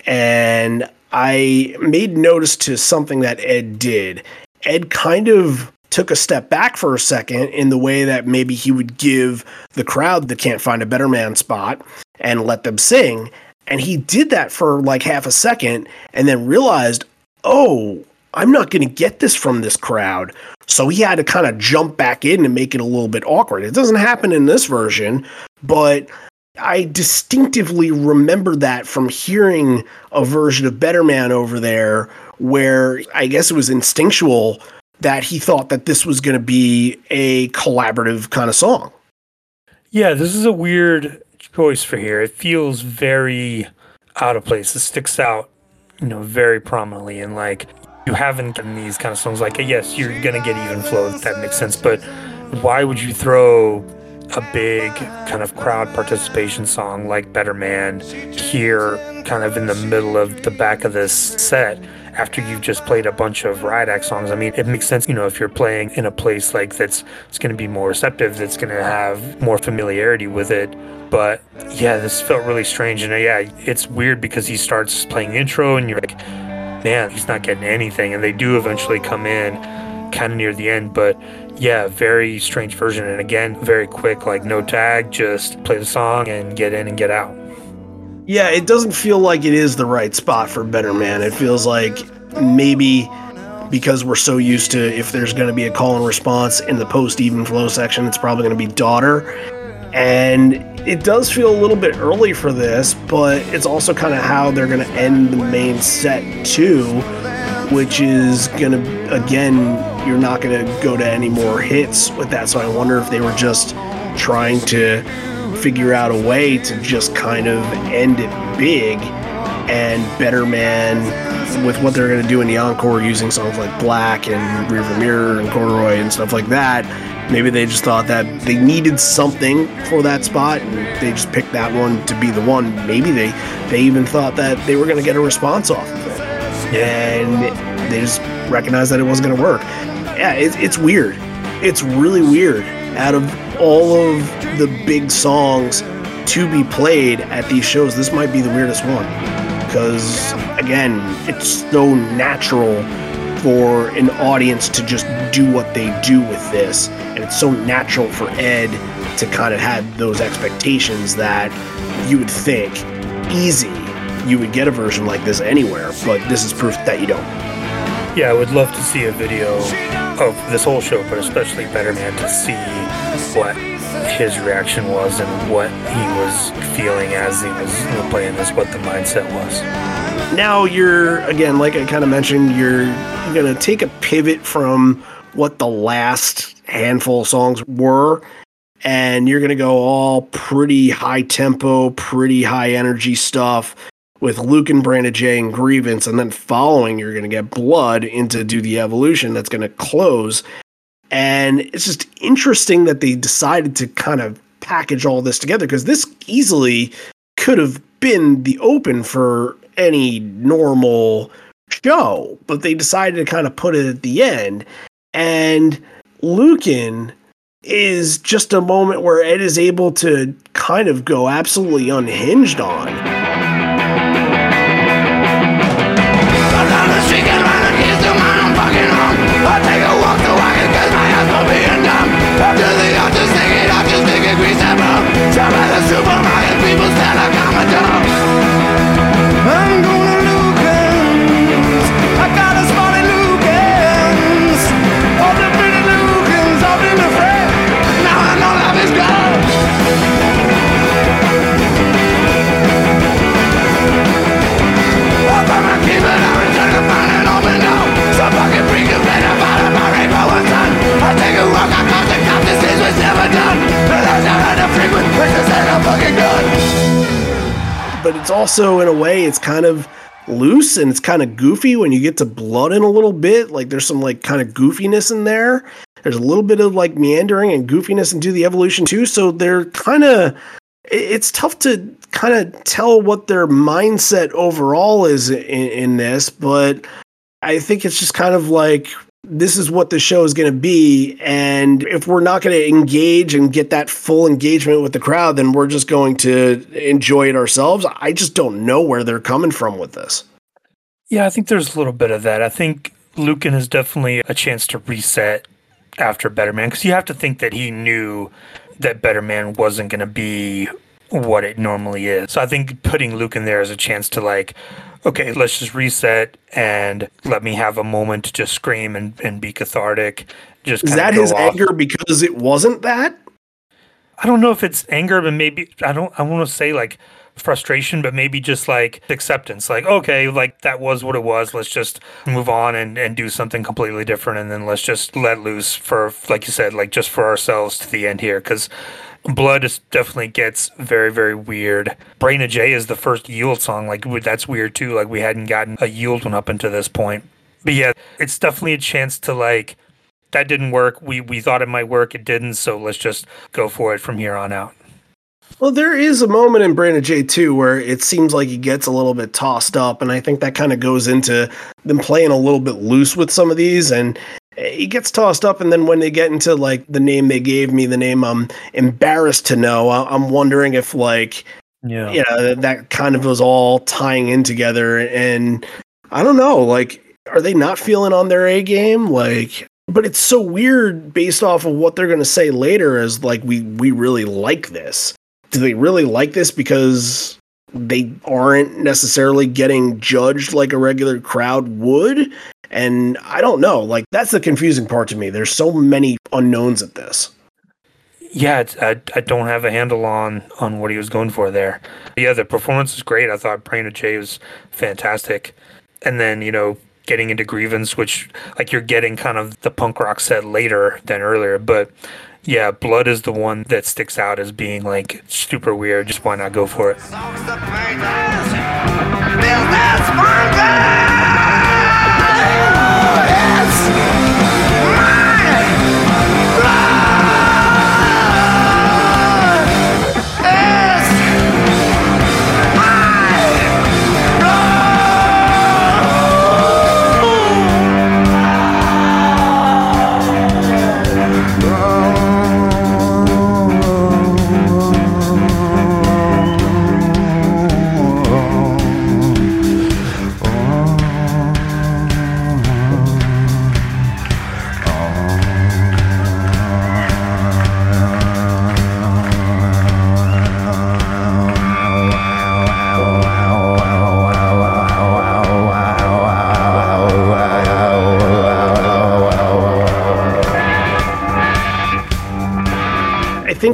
and I made notice to something that Ed did. Ed kind of took a step back for a second in the way that maybe he would give the crowd that can't find a better man spot and let them sing. And he did that for like half a second and then realized, oh, I'm not going to get this from this crowd. So he had to kind of jump back in and make it a little bit awkward. It doesn't happen in this version, but I distinctively remember that from hearing a version of Better Man over there where I guess it was instinctual that he thought that this was going to be a collaborative kind of song. Yeah, this is a weird choice for here. It feels very out of place. It sticks out, you know, very prominently and like you haven't done these kind of songs like yes you're gonna get even flow if that makes sense but why would you throw a big kind of crowd participation song like better man here kind of in the middle of the back of this set after you've just played a bunch of act songs i mean it makes sense you know if you're playing in a place like that's it's going to be more receptive that's going to have more familiarity with it but yeah this felt really strange and uh, yeah it's weird because he starts playing intro and you're like man, he's not getting anything. And they do eventually come in kind of near the end. But yeah, very strange version. And again, very quick, like no tag, just play the song and get in and get out. Yeah, it doesn't feel like it is the right spot for Better Man. It feels like maybe because we're so used to if there's going to be a call and response in the post even flow section, it's probably going to be Daughter. And it does feel a little bit early for this, but it's also kind of how they're going to end the main set too, which is going to, again, you're not going to go to any more hits with that. So I wonder if they were just trying to figure out a way to just kind of end it big and Better Man with what they're going to do in the encore using songs like Black and Rearviewmirror and Corduroy and stuff like that Maybe they just thought that they needed something for that spot and they just picked that one to be the one. Maybe they they even thought that they were going to get a response off of it. And they just recognized that it wasn't going to work. Yeah, it, it's weird. It's really weird. Out of all of the big songs to be played at these shows, this might be the weirdest one because again, it's so natural for an audience to just do what they do with this, and it's so natural for Ed to kind of have those expectations that you would think easy you would get a version like this anywhere, but this is proof that you don't. Yeah, I would love to see a video of this whole show, but especially Better Man to see what his reaction was and what he was feeling as he was playing this, what the mindset was. Now you're again, like I kind of mentioned, you're, gonna take a pivot from what the last handful of songs were, and you're gonna go all pretty high tempo, pretty high energy stuff with Lukin and Brain of J and Grievance, and then following you're gonna get Blood into Do the Evolution that's gonna close and it's just interesting that they decided to kind of package all this together because this easily could have been the open for any normal show, but they decided to kind of put it at the end. And Lukin is just a moment where Ed is able to kind of go absolutely unhinged on. la But it's also, in a way, it's kind of loose and it's kind of goofy when you get to blood in a little bit. Like there's some like kind of goofiness in there. There's a little bit of like meandering and goofiness into the evolution too. So they're kind of it's tough to kind of tell what their mindset overall is in, in, this, but I think it's just kind of like this is what the show is going to be. And if we're not going to engage and get that full engagement with the crowd, then we're just going to enjoy it ourselves. I just don't know where they're coming from with this. Yeah, I think there's a little bit of that. I think Lukin is definitely a chance to reset after Better Man because you have to think that he knew that Better Man wasn't going to be what it normally is. So I think putting Lukin in there is a chance to like, okay, let's just reset and let me have a moment to just scream and, and be cathartic. Just is that his off. anger because it wasn't that? I don't know if it's anger, but maybe I don't. I want to say like frustration, but maybe just like acceptance. Like, okay, like that was what it was. Let's just move on and, and do something completely different. And then let's just let loose for, like you said, like just for ourselves to the end here. Cause Blood is definitely gets very, very weird. Brain of J is the first Yield song. Like, that's weird too. Like, we hadn't gotten a Yield one up until this point. But yeah, it's definitely a chance to like, that didn't work. We, we thought it might work. It didn't. So let's just go for it from here on out. Well, there is a moment in Brain of J too where it seems like he gets a little bit tossed up, and I think that kind of goes into them playing a little bit loose with some of these, and he gets tossed up, and then when they get into like the name they gave me, the name I'm embarrassed to know, I'm wondering if like yeah, you know, that kind of was all tying in together, and I don't know, like, are they not feeling on their A game? Like, but it's so weird based off of what they're going to say later as like we we really like this. Do they really like this because they aren't necessarily getting judged like a regular crowd would? And I don't know. Like that's the confusing part to me. There's so many unknowns at this. Yeah, I, I don't have a handle on on what he was going for there. Yeah, the performance is great. I thought Brain of J was fantastic, and then you know getting into Grievance, which like you're getting kind of the punk rock set later than earlier, but yeah, blood is the one that sticks out as being like super weird. Just why not go for it? Business, business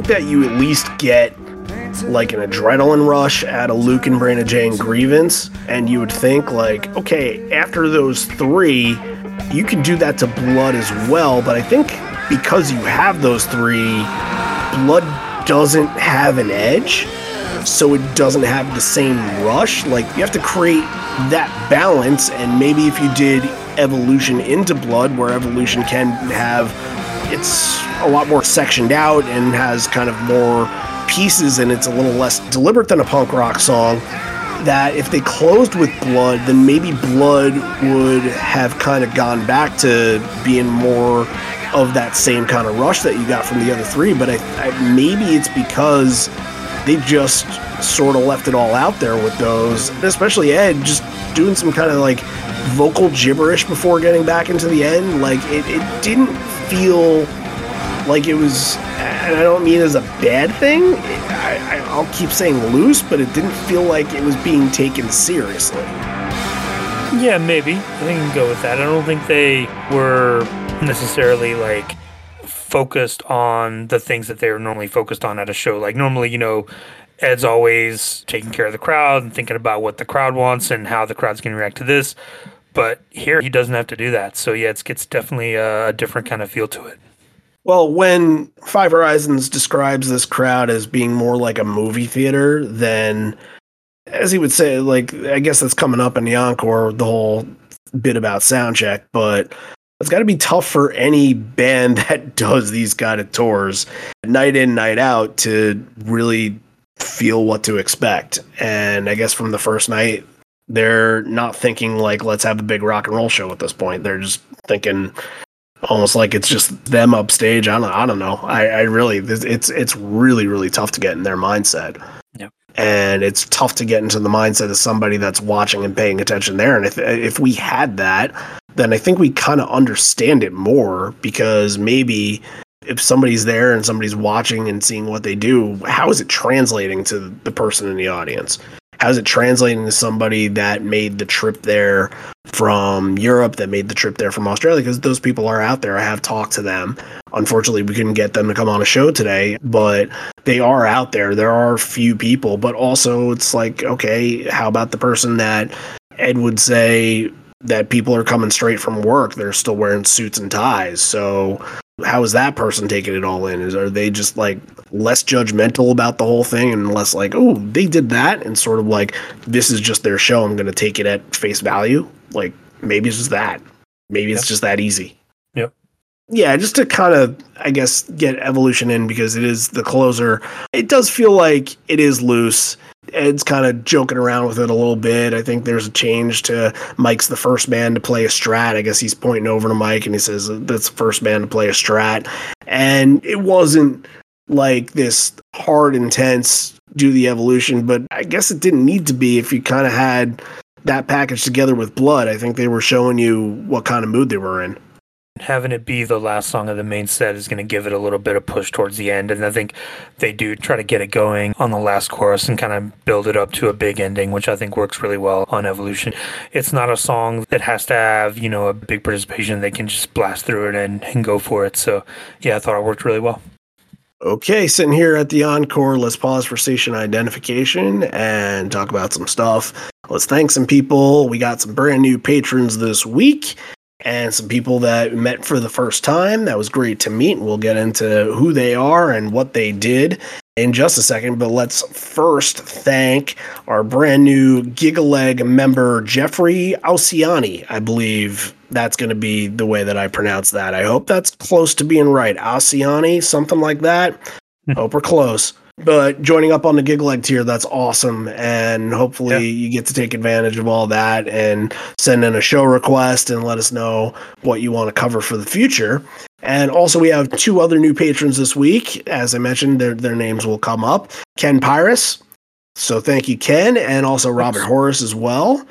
think that you at least get like an adrenaline rush out of Lukin and Brandon Jane grievance, and you would think like, okay, after those three, you can do that to blood as well. But I think because you have those three, blood doesn't have an edge, so it doesn't have the same rush. Like you have to create that balance, and maybe if you did evolution into blood, where evolution can have it's a lot more sectioned out and has kind of more pieces and it's a little less deliberate than a punk rock song that if they closed with blood then maybe blood would have kind of gone back to being more of that same kind of rush that you got from the other three but I, I maybe it's because they just sort of left it all out there with those especially ed just doing some kind of like vocal gibberish before getting back into the end like it, it didn't feel like it was and I don't mean as a bad thing. I, will keep saying loose, but it didn't feel like it was being taken seriously. Yeah, maybe. I think I can go with that. I don't think they were necessarily like focused on the things that they were normally focused on at a show. Like normally, you know, Ed's always taking care of the crowd and thinking about what the crowd wants and how the crowd's going to react to this. But here, he doesn't have to do that. So yeah, it's, it's definitely a different kind of feel to it. Well, when Five Horizons describes this crowd as being more like a movie theater than, as he would say, like, I guess that's coming up in the encore, the whole bit about soundcheck, but it's got to be tough for any band that does these kind of tours night in, night out to really feel what to expect. And I guess from the first night, they're not thinking like, let's have a big rock and roll show at this point. They're just thinking, almost like it's just them upstage. I don't, I don't know. I, I really, it's, it's really, really tough to get in their mindset. Yep. And it's tough to get into the mindset of somebody that's watching and paying attention there. And if, if we had that, then I think we kind of understand it more because maybe if somebody's there and somebody's watching and seeing what they do, how is it translating to the person in the audience? How's it translating to somebody that made the trip there from Europe, that made the trip there from Australia? Because those people are out there. I have talked to them. Unfortunately, we couldn't get them to come on a show today, but they are out there. There are few people, but also it's like, okay, how about the person that Ed would say that people are coming straight from work? They're still wearing suits and ties. So how is that person taking it all in? Is are they just like less judgmental about the whole thing and less like, oh, they did that, and sort of like this is just their show. I'm going to take it at face value. Like maybe it's just that. Maybe it's just that easy. Yeah, just to kind of, I guess, get evolution in because it is the closer. It does feel like it is loose. Ed's kind of joking around with it a little bit. I think there's a change to Mike's the first man to play a strat. I guess he's pointing over to Mike and he says uh, that's the first man to play a strat. And it wasn't like this hard, intense do the evolution, but I guess it didn't need to be if you kind of had that package together with blood. I think they were showing you what kind of mood they were in having it be the last song of the main set is going to give it a little bit of push towards the end. And I think they do try to get it going on the last chorus and kind of build it up to a big ending, which I think works really well on Evolution. It's not a song that has to have, you know, a big participation. They can just blast through it and, and go for it. So, yeah, I thought it worked really well. Okay, sitting here at the encore, let's pause for station identification and talk about some stuff. Let's thank some people. We got some brand new patrons this week and some people that met for the first time. That was great to meet. We'll get into who they are and what they did in just a second, but let's first thank our brand new Gig Leg member, Jeffrey Alciani. I believe that's going to be the way that I pronounce that. I hope that's close to being right. Alciani, something like that. Hope we're close. But joining up on the gig leg tier, that's awesome. And hopefully yeah. you get to take advantage of all that and send in a show request and let us know what you want to cover for the future. And also, we have two other new patrons this week. As I mentioned, their, their names will come up Ken Pyrus. So thank you, Ken, and also Robert Horace as well.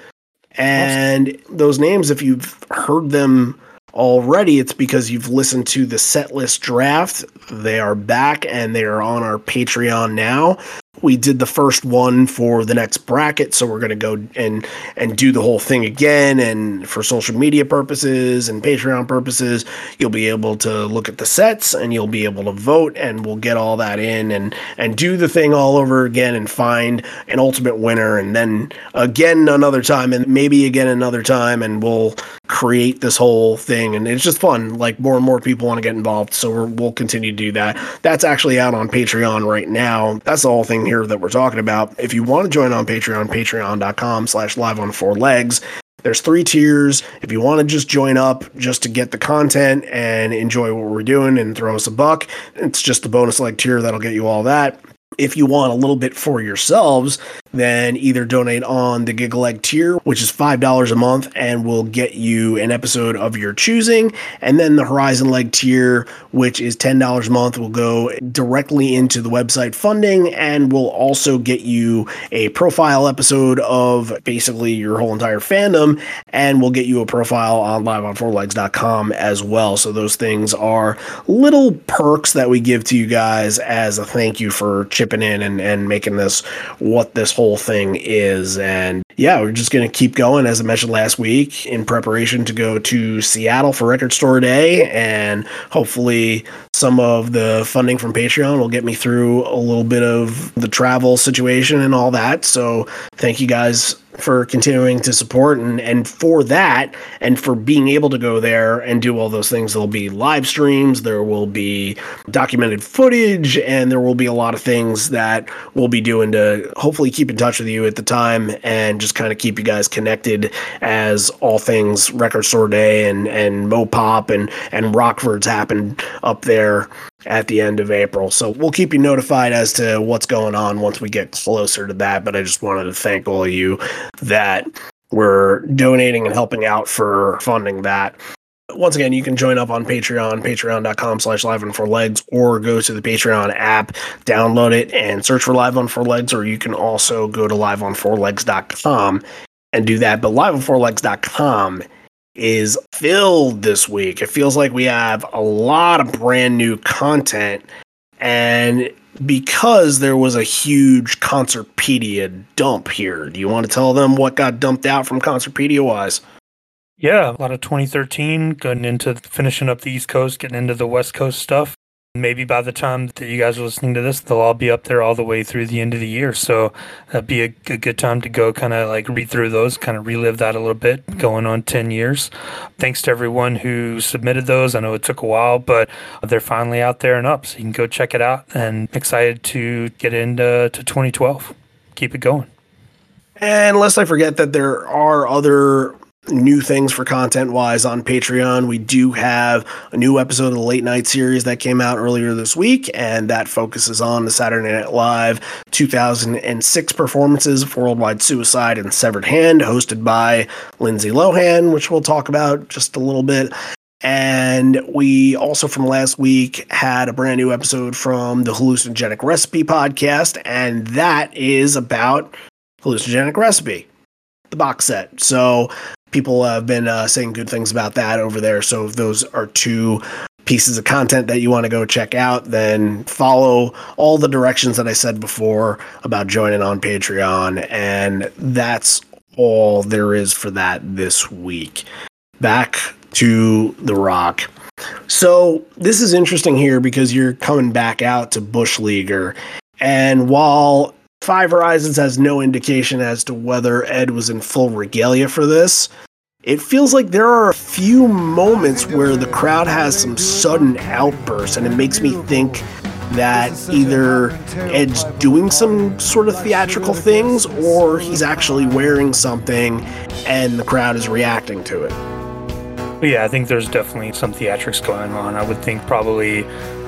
And awesome. those names, if you've heard them already, it's because you've listened to the set list draft. They are back and they are on our Patreon now. We did the first one for the next bracket so we're going to go and and do the whole thing again and for social media purposes and patreon purposes you'll be able to look at the sets and you'll be able to vote and we'll get all that in and and do the thing all over again and find an ultimate winner and then again another time and maybe again another time and we'll create this whole thing and it's just fun. Like more and more people want to get involved so we will continue to do that. That's actually out on patreon right now. That's the whole thing here that we're talking about. If you want to join on patreon patreon.com slash live on four legs. There's three tiers. If you want to just join up just to get the content and enjoy what we're doing and throw us a buck it's just the bonus leg tier that'll get you all that if you want a little bit for yourselves, then either donate on the Gig Leg tier, which is $5 a month and will get you an episode of your choosing. And then the Horizon Leg tier, which is $10 a month, will go directly into the website funding and will also get you a profile episode of basically your whole entire fandom and will get you a profile on liveonfourlegs.com as well. So those things are little perks that we give to you guys as a thank you for chipping in and, and making this what this whole thing is. And yeah, we're just going to keep going, as I mentioned last week, in preparation to go to Seattle for Record Store Day. And hopefully, some of the funding from Patreon will get me through a little bit of the travel situation and all that. So, thank you guys for continuing to support and and for that and for being able to go there and do all those things there'll be live streams there will be documented footage and there will be a lot of things that we'll be doing to hopefully keep in touch with you at the time and just kind of keep you guys connected as all things record store day and and MoPOP and and rockford's happen up there at the end of April. So we'll keep you notified as to what's going on once we get closer to that. But I just wanted to thank all of you that were donating and helping out for funding that. Once again, you can join up on Patreon, patreon.com slash live on four legs, or go to the Patreon app, download it, and search for live on four legs, or you can also go to liveonfourlegs.com and do that. But liveonfourlegs.com is filled this week. It feels like we have a lot of brand new content. And because there was a huge Concertpedia dump here, do you want to tell them what got dumped out from Concertpedia wise? Yeah, a lot of 2013 going into finishing up the East Coast, getting into the West Coast stuff. Maybe by the time that you guys are listening to this, they'll all be up there all the way through the end of the year. So that'd be a, a good time to go kind of like read through those, kind of relive that a little bit, going on 10 years. Thanks to everyone who submitted those. I know it took a while, but they're finally out there and up. So you can go check it out and excited to get into to 2012. Keep it going. And lest I forget that there are other new things for content wise on Patreon. We do have a new episode of the late night series that came out earlier this week, and that focuses on the Saturday Night Live 2006 performances of Worldwide Suicide and Severed Hand, hosted by Lindsay Lohan, which we'll talk about just a little bit. And we also from last week had a brand new episode from the Hallucinogenic Recipe podcast, and that is about Hallucinogenic Recipe, the box set. So people have been uh, saying good things about that over there. So if those are two pieces of content that you want to go check out, then follow all the directions that I said before about joining on Patreon. And that's all there is for that this week. Back to The Rock. So this is interesting here because you're coming back out to Bushleaguer. And while Five Horizons has no indication as to whether Ed was in full regalia for this. It feels like there are a few moments where the crowd has some sudden outbursts, and it makes me think that either Ed's doing some sort of theatrical things or he's actually wearing something and the crowd is reacting to it. Yeah, I think there's definitely some theatrics going on. I would think probably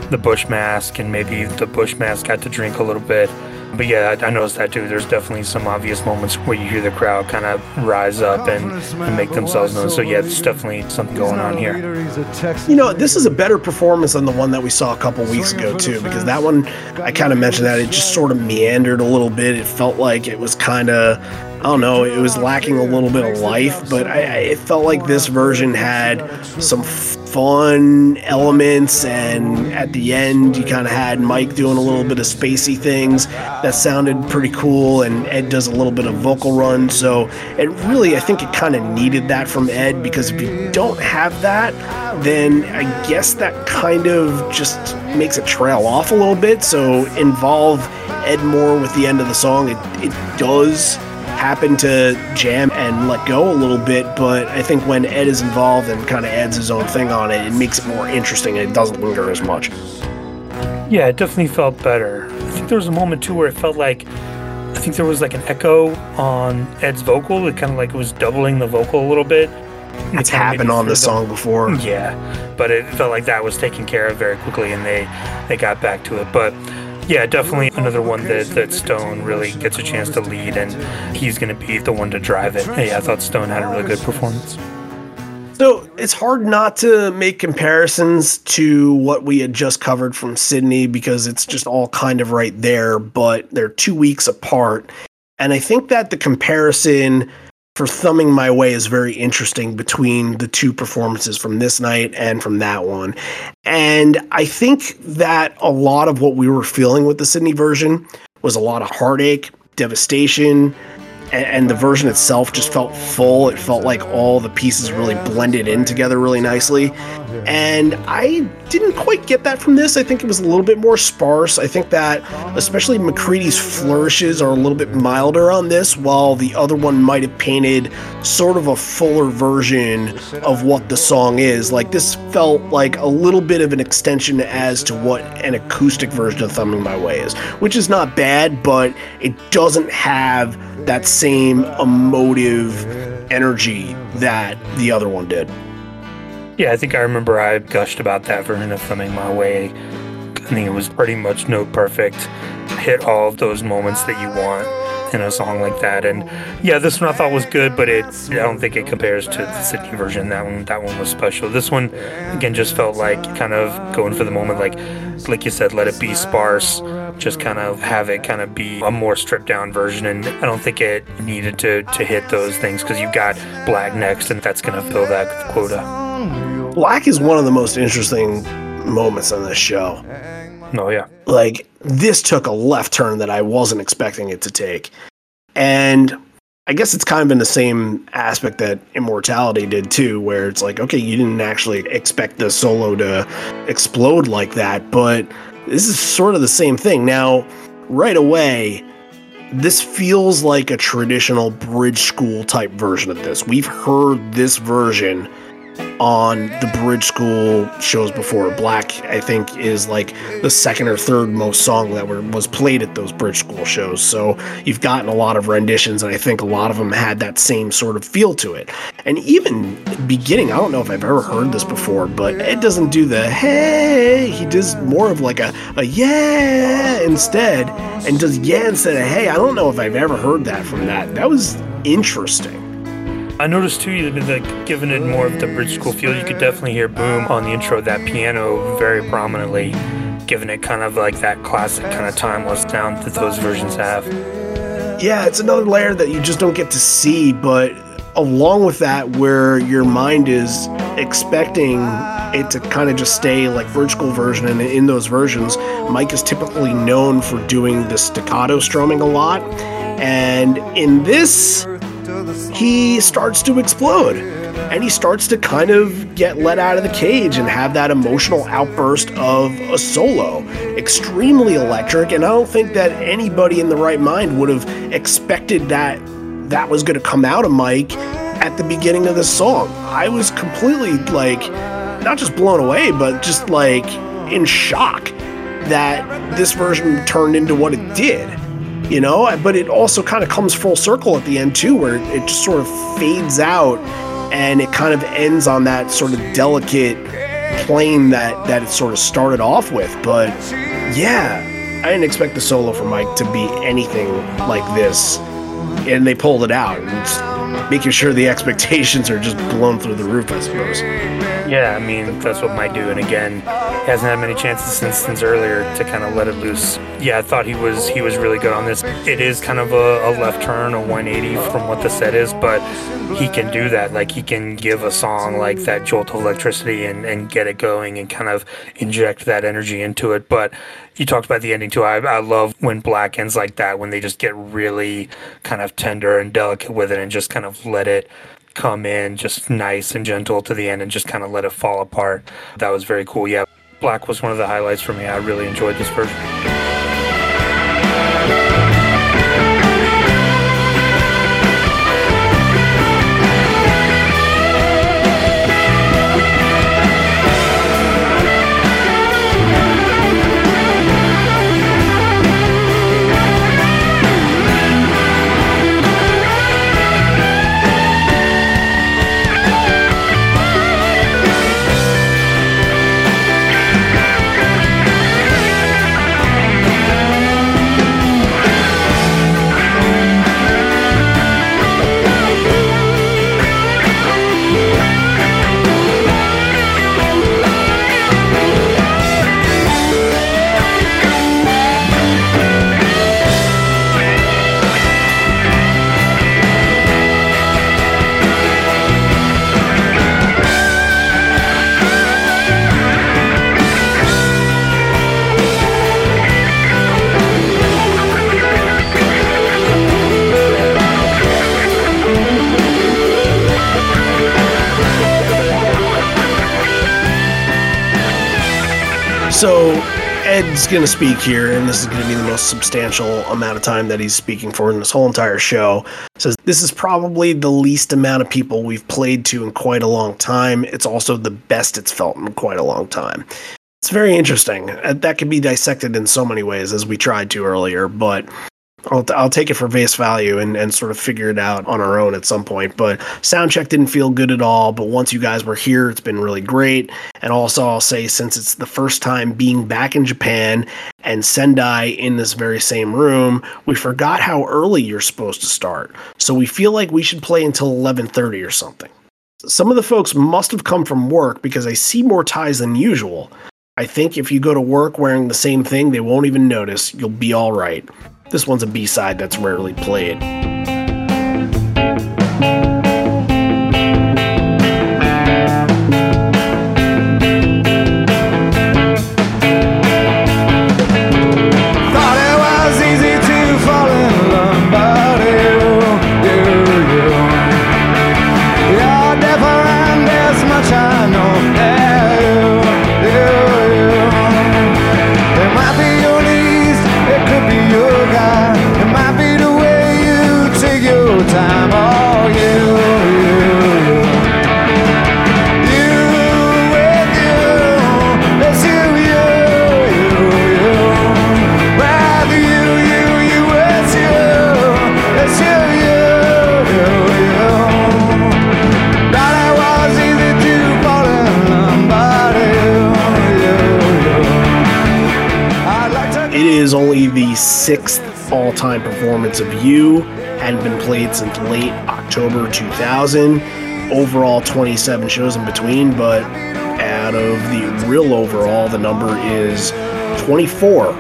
the Bush mask and maybe the Bush mask got to drink a little bit. But yeah, I, I noticed that too. There's definitely some obvious moments where you hear the crowd kind of rise up and, and make themselves known. So yeah, it's definitely something going on here. You know, this is a better performance than the one that we saw a couple weeks ago too, because that one I kind of mentioned that it just sort of meandered a little bit. It felt like it was kind of I don't know, it was lacking a little bit of life, but I, I, it felt like this version had some fun elements and at the end you kind of had mike doing a little bit of spacey things that sounded pretty cool and ed does a little bit of vocal run so it really i think it kind of needed that from ed because if you don't have that then i guess that kind of just makes it trail off a little bit. So involve ed more with the end of the song it, it does happen to jam and let go a little bit, but I think when Ed is involved and kind of adds his own thing on it, it makes it more interesting and it doesn't linger as much. Yeah, it definitely felt better. I think there was a moment too where it felt like I think there was like an echo on Ed's vocal. It kind of like was doubling the vocal a little bit. It's happened on this song before. Yeah, but it felt like that was taken care of very quickly, and they they got back to it. But yeah, definitely another one that, that Stone really gets a chance to lead, and he's going to be the one to drive it. Yeah, I thought Stone had a really good performance. So it's hard not to make comparisons to what we had just covered from Sydney because it's just all kind of right there, but they're two weeks apart. And I think that the comparison for thumbing my way is very interesting between the two performances from this night and from that one. And I think that a lot of what we were feeling with the Sydney version was a lot of heartache, devastation, and, the version itself just felt full. It felt like all the pieces really blended in together really nicely. And I didn't quite get that from this. I think it was a little bit more sparse. I think that especially McCready's flourishes are a little bit milder on this, while the other one might have painted sort of a fuller version of what the song is. Like this felt like a little bit of an extension as to what an acoustic version of Thumbing My Way is, which is not bad, but it doesn't have that same emotive energy that the other one did. Yeah, I think I remember I gushed about that version of Thumbing My Way. I think it was pretty much note perfect, hit all of those moments that you want in a song like that. And yeah, this one I thought was good, but it I don't think it compares to the Sydney version. That one that one was special. This one again just felt like kind of going for the moment, like like you said, let it be sparse. Just kind of have it kind of be a more stripped down version, and I don't think it needed to to hit those things because you've got Black next, and that's gonna fill that quota. Black is one of the most interesting moments on this show. Oh yeah. Like this took a left turn that I wasn't expecting it to take. And I guess it's kind of in the same aspect that Immortality did too, where it's like, okay, you didn't actually expect the solo to explode like that, but this is sort of the same thing. Now, right away, this feels like a traditional bridge school type version of this. We've heard this version on the bridge school shows before. Black, I think, is like the second or third most song that were, was played at those bridge school shows. So you've gotten a lot of renditions, and I think a lot of them had that same sort of feel to it. And even beginning, I don't know if I've ever heard this before, but it doesn't do the hey, he does more of like a, a yeah instead, and does yeah instead of hey. I don't know if I've ever heard that from that. That was interesting. I noticed too, you've been like giving it more of the bridge school feel. You could definitely hear Boom on the intro of that piano very prominently, giving it kind of like that classic kind of timeless sound that those versions have. Yeah, it's another layer that you just don't get to see, but along with that, where your mind is expecting it to kind of just stay like school version, and in those versions, Mike is typically known for doing the staccato strumming a lot. And in this, he starts to explode and he starts to kind of get let out of the cage and have that emotional outburst of a solo. Extremely electric, and I don't think that anybody in the right mind would have expected that that was going to come out of Mike at the beginning of the song. I was completely like, not just blown away, but just like in shock that this version turned into what it did you know but it also kind of comes full circle at the end too where it just sort of fades out and it kind of ends on that sort of delicate plane that that it sort of started off with. But yeah i didn't expect the solo for mike to be anything like this. And they pulled it out. Making sure the expectations are just blown through the roof i suppose Yeah, I mean that's what might do. And again, hasn't had many chances since since earlier to kind of let it loose. Yeah, I thought he was he was really good on this. It is kind of a, a left turn, a 180 from what the set is, but he can do that. Like he can give a song like that jolt of electricity and, and get it going and kind of inject that energy into it. But you talked about the ending too. I, I love when black ends like that when they just get really kind of tender and delicate with it and just kind of let it come in just nice and gentle to the end and just kind of let it fall apart. That was very cool. Yeah, Black was one of the highlights for me. I really enjoyed this version. So Ed's going to speak here, and this is going to be the most substantial amount of time that he's speaking for in this whole entire show. Says this is probably the least amount of people we've played to in quite a long time. It's also the best it's felt in quite a long time. It's very interesting. Uh, That can be dissected in so many ways, as we tried to earlier, but I'll, I'll take it for face value and, and sort of figure it out on our own at some point. But soundcheck didn't feel good at all. But once you guys were here, it's been really great. And also, I'll say since it's the first time being back in Japan and Sendai in this very same room, we forgot how early you're supposed to start. So we feel like we should play until 11:30 or something. Some of the folks must have come from work because I see more ties than usual. I think if you go to work wearing the same thing, they won't even notice. You'll be all right. This one's a B side that's rarely played. Is only the sixth all time performance of You, hadn't been played since late October 2000. Overall, 27 shows in between, but out of the real overall, the number is 24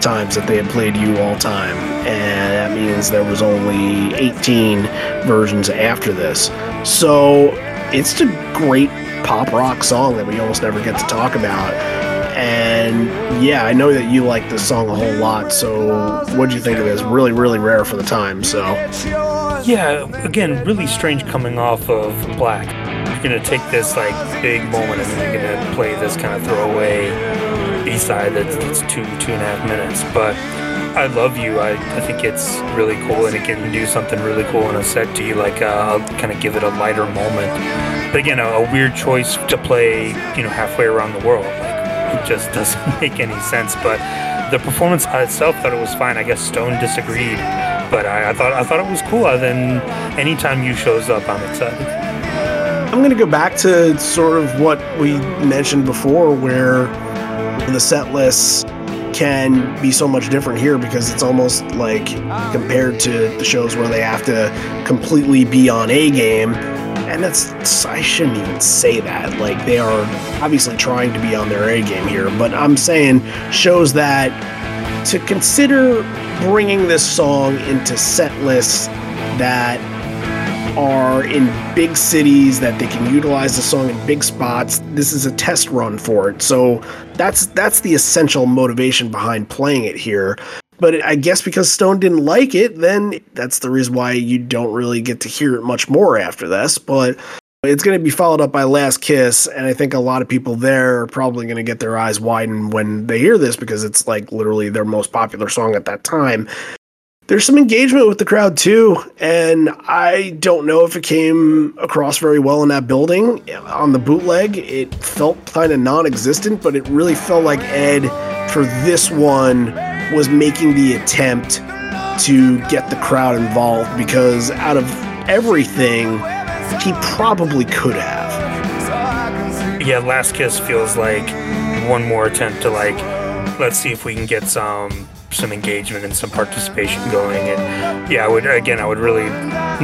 times that they had played You all time. And that means there was only 18 versions after this. So it's a great pop rock song that we almost never get to talk about. And yeah, I know that you like this song a whole lot. So what do you think of this? Really, really rare for the time. So Yeah, again, really strange coming off of Black. You're gonna take this like big moment and you're gonna play this kind of throwaway B-side that's, that's two two and a half minutes. But I love you. I, I think it's really cool and it can do something really cool in a set to you. Like uh, I'll kind of give it a lighter moment. But again, a, a weird choice to play, you know, halfway around the world. It just doesn't make any sense. But the performance itself, thought it was fine. I guess Stone disagreed, but I, I thought I thought it was cool. Other than anytime you shows up, I'm excited. I'm going to go back to sort of what we mentioned before, where the set lists can be so much different here because it's almost like compared to the shows where they have to completely be on A game and that's I shouldn't even say that. Like they are obviously trying to be on their A game here, but I'm saying shows that to consider bringing this song into set lists that are in big cities that they can utilize the song in big spots. This is a test run for it. So that's that's the essential motivation behind playing it here. But I guess because Stone didn't like it, then that's the reason why you don't really get to hear it much more after this. But it's going to be followed up by Last Kiss, and I think a lot of people there are probably going to get their eyes widen when they hear this because it's like literally their most popular song at that time. There's some engagement with the crowd too, and I don't know if it came across very well in that building. On the bootleg, it felt kind of non existent, but it really felt like Ed, for this one, was making the attempt to get the crowd involved because out of everything, he probably could have. Yeah, Last Kiss feels like one more attempt to like, let's see if we can get some some engagement and some participation going. And yeah, I would again, I would really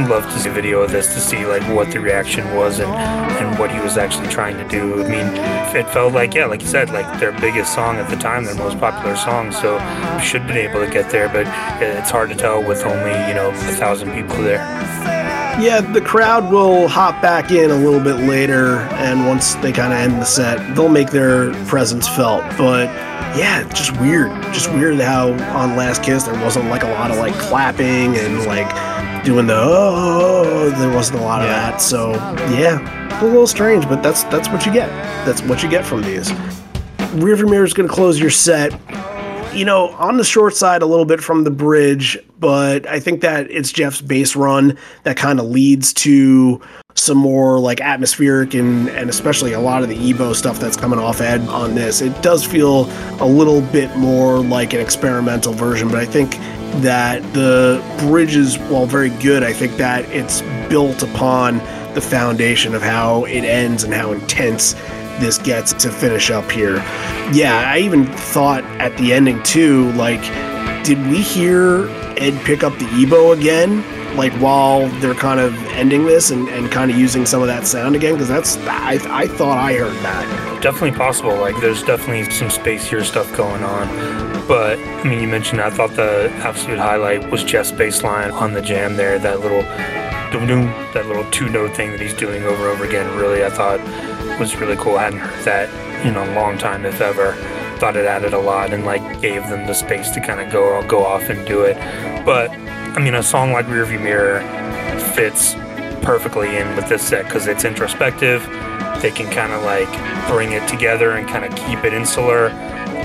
love to see a video of this to see like what the reaction was and and what he was actually trying to do. I mean, it felt like yeah, like you said, like their biggest song at the time, their most popular song. So should have been able to get there, but it's hard to tell with only you know a thousand people there. Yeah, the crowd will hop back in a little bit later, and once they kind of end the set, they'll make their presence felt. But yeah, just weird. Just weird how on Last Kiss there wasn't like a lot of like clapping and like doing the oh, there wasn't a lot of that. So yeah, a little strange, but that's that's what you get. That's what you get from these. Rearviewmirror is going to close your set. You know, on the short side a little bit from the bridge, but I think that it's Jeff's bass run that kind of leads to some more like atmospheric and and especially a lot of the EBow stuff that's coming off Ed on this. It does feel a little bit more like an experimental version, but I think that the bridge is while very good, I think that it's built upon the foundation of how it ends and how intense this gets to finish up here. Yeah, I even thought at the ending too, like, did we hear Ed pick up the EBow again? Like while they're kind of ending this and, and kind of using some of that sound again? Because that's, I, I thought I heard that. Definitely possible. Like there's definitely some space here stuff going on. But I mean, you mentioned I thought the absolute highlight was Jeff's bass line on the jam there. That little doom doom, that little two note thing that he's doing over and over again. Really, I thought was really cool. I hadn't heard that in a long time, if ever. Thought it added a lot and like gave them the space to kind of go go off and do it. But I mean, a song like Rearviewmirror fits perfectly in with this set because it's introspective. They can kind of like bring it together and kind of keep it insular,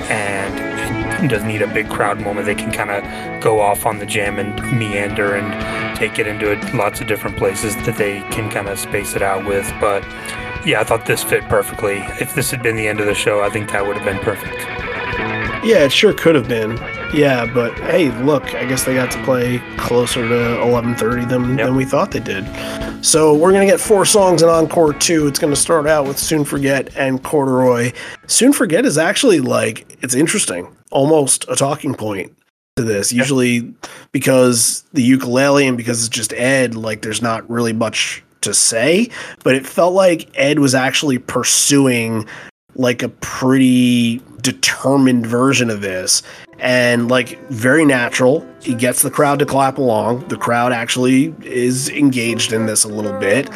and it doesn't need a big crowd moment. They can kind of go off on the jam and meander and take it into lots of different places that they can kind of space it out with. But yeah, I thought this fit perfectly. If this had been the end of the show, I think that would have been perfect. Yeah, it sure could have been. Yeah, but hey, look, I guess they got to play closer to 11:30 than Yep. than we thought they did. So we're gonna get four songs in encore two. It's gonna start out with "Soon Forget" and "Corduroy." "Soon Forget" is actually like it's interesting, almost a talking point to this. Usually, because the ukulele and because it's just Ed, like there's not really much to say. But it felt like Ed was actually pursuing like a pretty determined version of this. And like very natural. He gets the crowd to clap along. The crowd actually is engaged in this a little bit.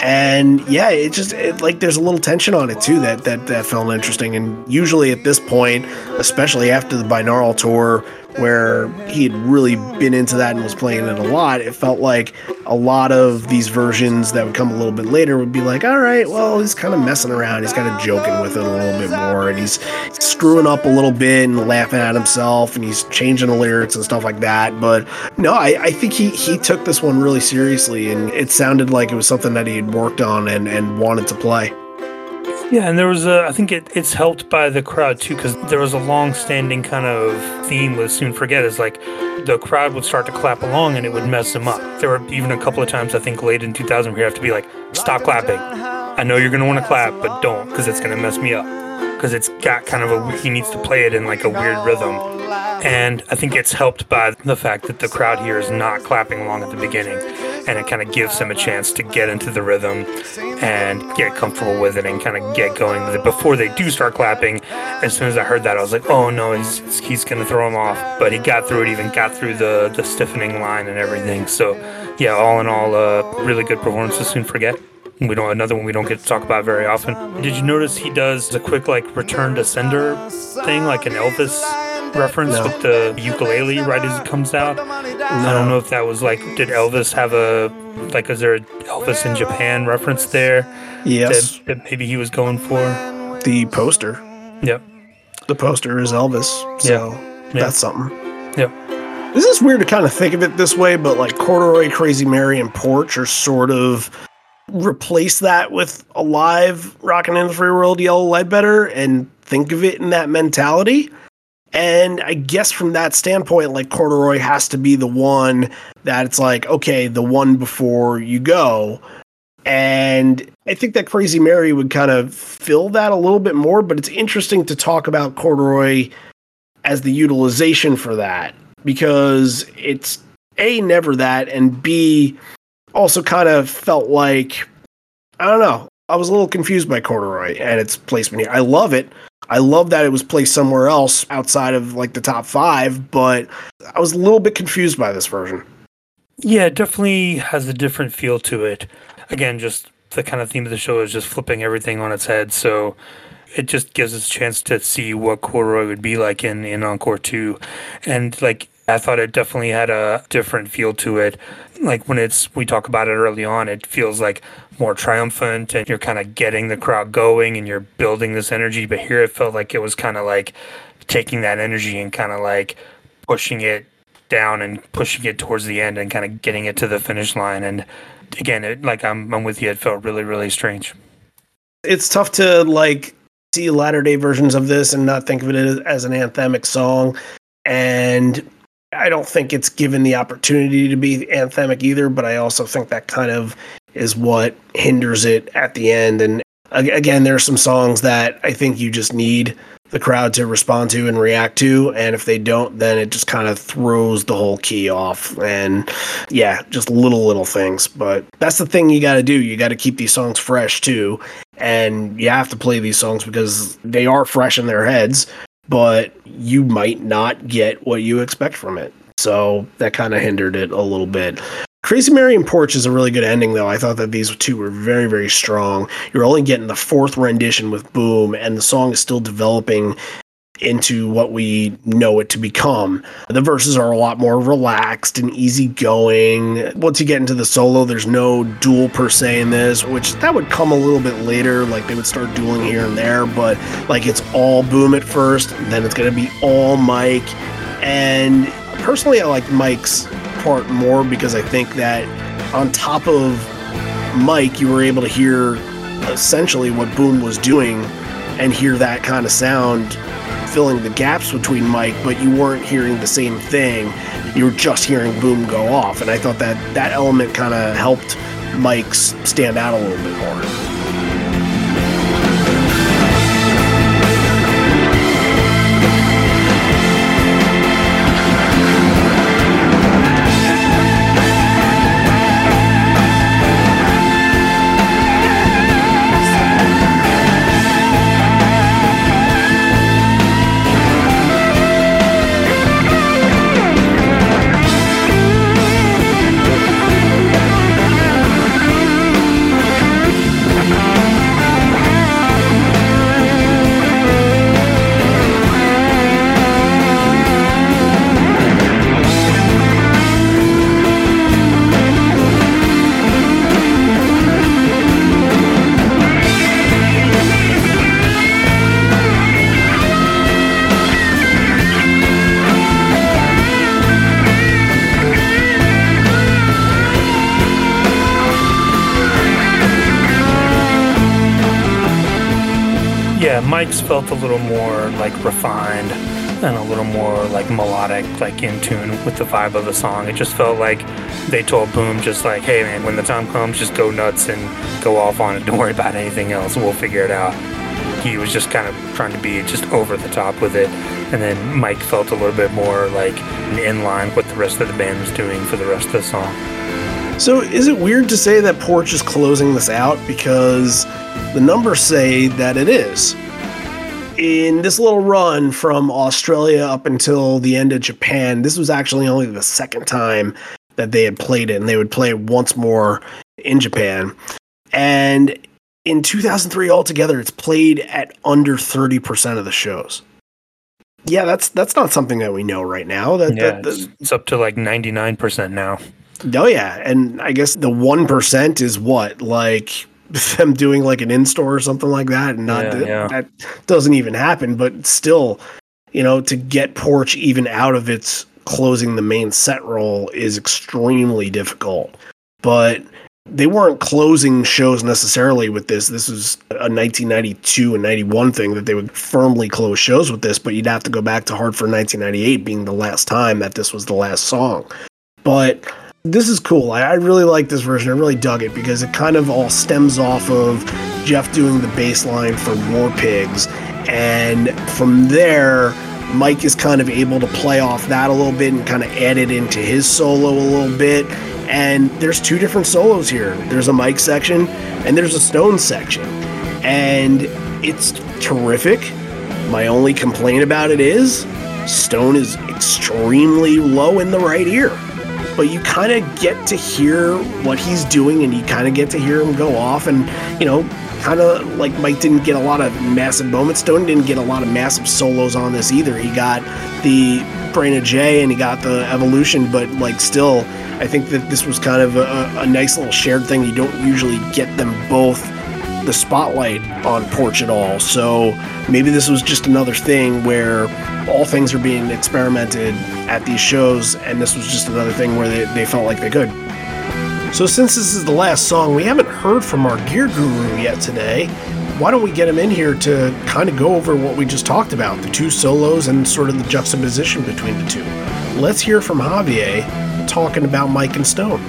And yeah it just it, like there's a little tension on it too that that that felt interesting. And usually at this point especially after the binaural tour where he had really been into that and was playing it a lot it felt like a lot of these versions that would come a little bit later would be like all right well he's kind of messing around. He's kind of joking with it a little bit more and he's screwing up a little bit and laughing at himself and he's changing the lyrics and stuff like that. But no i, I think he he took this one really seriously and it sounded like it was something that he had worked on and and wanted to play Yeah, and there was a. I think it, it's helped by the crowd too, because there was a long-standing kind of theme with "Soon Forget" is like the crowd would start to clap along and it would mess them up. There were even a couple of times I think late in 2000 where you have to be like, "Stop clapping! I know you're gonna want to clap, but don't, because it's gonna mess me up." Because it's got kind of a he needs to play it in like a weird rhythm, and I think it's helped by the fact that the crowd here is not clapping along at the beginning. And it kind of gives him a chance to get into the rhythm and get comfortable with it and kind of get going with it before they do start clapping. As soon as I heard that, I was like, oh no, he's, he's going to throw him off. But he got through it, even got through the, the stiffening line and everything. So, yeah, all in all, uh, really good performance to soon forget. We don't another one we don't get to talk about very often. Did you notice he does a quick like return to sender thing, like an Elvis reference No. with the ukulele right as it comes out? I don't know if that was like, did Elvis have a like? Is there a Elvis in Japan reference there Yes, that, that maybe he was going for? the poster. Yep. The poster is Elvis, so Yeah. that's something. Yep. This is weird to kind of think of it this way, but like Corduroy, Crazy Mary, and Porch are sort of replace that with Alive, Rockin' in the Free World, Yellow Ledbetter, and think of it in that mentality. And I guess from that standpoint, like Corduroy has to be the one that it's like, okay, the one before you go. And I think that Crazy Mary would kind of fill that a little bit more, but it's interesting to talk about Corduroy as the utilization for that because it's A, never that, and B, also kind of felt like, I don't know, I was a little confused by Corduroy and its placement here. I love it. I love that it was placed somewhere else outside of like the top five, but I was a little bit confused by this version. Yeah, it definitely has a different feel to it. Again, just the kind of theme of the show is just flipping everything on its head. So it just gives us a chance to see what Corduroy would be like in, in Encore 2. And like, I thought it definitely had a different feel to it. Like when it's, we talk about it early on, it feels like more triumphant and you're kind of getting the crowd going and you're building this energy. But here it felt like it was kind of like taking that energy and kind of like pushing it down and pushing it towards the end and kind of getting it to the finish line. And again, it, like I'm, I'm with you, it felt really, really strange. It's tough to like see latter day versions of this and not think of it as, as an anthemic song. And I don't think it's given the opportunity to be anthemic either, but I also think that kind of is what hinders it at the end. And again, there are some songs that I think you just need the crowd to respond to and react to. And if they don't, then it just kind of throws the whole key off. And yeah, just little, little things. But that's the thing you got to do. You got to keep these songs fresh too. And you have to play these songs because they are fresh in their heads, but you might not get what you expect from it. So that kind of hindered it a little bit. Crazy Mary and Porch is a really good ending, though. I thought that these two were very, very strong. You're only getting the fourth rendition with Boom, and the song is still developing into what we know it to become. The verses are a lot more relaxed and easygoing. Once you get into the solo, there's no duel per se in this, which that would come a little bit later. Like they would start dueling here and there, but like it's all Boom at first, then it's going to be all Mike. And personally, I like Mike's part more because I think that on top of Mike, you were able to hear essentially what Boom was doing and hear that kind of sound filling the gaps between Mike, but you weren't hearing the same thing. You were just hearing Boom go off. And I thought that that element kind of helped Mike's stand out a little bit more. Mike's felt a little more like refined and a little more like melodic, like in tune with the vibe of the song. It just felt like they told Boom just like, hey man, when the time comes, just go nuts and go off on it. Don't worry about anything else. We'll figure it out. He was just kind of trying to be just over the top with it. And then Mike felt a little bit more like in line with the rest of the band was doing for the rest of the song. So, is it weird to say that Porch is closing this out? Because the numbers say that it is. In this little run from Australia up until the end of Japan, this was actually only the second time that they had played it, and they would play it once more in Japan. And in 2003 altogether, it's played at under 30% of the shows. Yeah, that's that's not something that we know right now. That, Yeah, that, it's, it's up to like 99% now. Oh yeah, and I guess the one percent is what like them doing like an in store or something like that, and not Yeah, yeah. that doesn't even happen. But still, you know, to get Porch even out of its closing the main set role is extremely difficult. But they weren't closing shows necessarily with this. This was a 1992 and 91 thing that they would firmly close shows with this, but you'd have to go back to Hartford 1998 being the last time that this was the last song. But this is cool. I, I really like this version. I really dug it because it kind of all stems off of Jeff doing the bass line for War Pigs. And from there, Mike is kind of able to play off that a little bit and kind of add it into his solo a little bit. And there's two different solos here there's a Mike section and there's a Stone section. And it's terrific. My only complaint about it is Stone is extremely low in the right ear but you kind of get to hear what he's doing and you kind of get to hear him go off and you know kind of like mike didn't get a lot of massive moments. Stone didn't get a lot of massive solos on this either. He got the Brain of J and he got the evolution but like still i think that this was kind of a, a nice little shared thing. You don't usually get them both the spotlight on porch at all so maybe this was just another thing where all things are being experimented at these shows, and this was just another thing where they, they felt like they could. So, since this is the last song, we haven't heard from our gear guru yet today. Why don't we get him in here to kind of go over what we just talked about the two solos and sort of the juxtaposition between the two? Let's hear from Javier talking about Mike and Stone.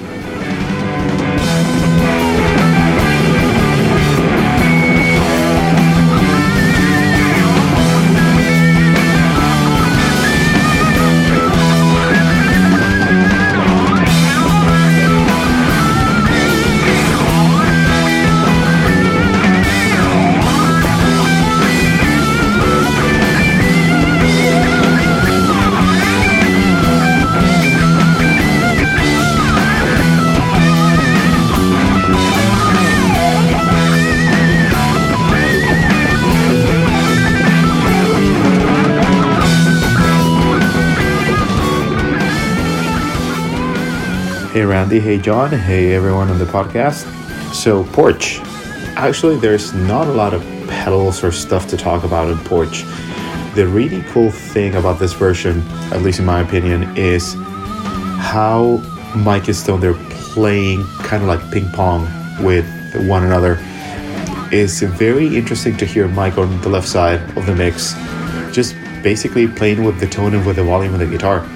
Hey hey John, hey everyone on the podcast. So, Porch. Actually, there's not a lot of pedals or stuff to talk about in Porch. The really cool thing about this version, at least in my opinion, is how Mike and Stone they're playing kind of like ping pong with one another. It's very interesting to hear Mike on the left side of the mix, just basically playing with the tone and with the volume of the guitar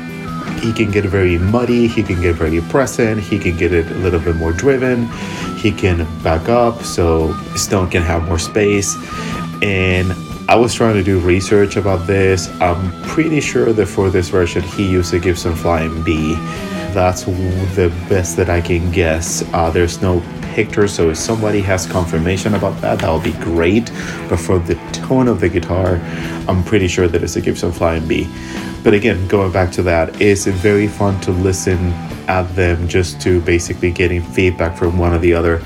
he can get very muddy, he can get very present, he can get it a little bit more driven, he can back up so Stone can have more space. And I was trying to do research about this. I'm pretty sure that for this version he used a Gibson Flying V. That's the best that I can guess. Uh, there's no picture, so if somebody has confirmation about that, that would be great. But for the tone of the guitar, I'm pretty sure that it's a Gibson Flying V. But again, going back to that, it's very fun to listen at them just to basically getting feedback from one or the other.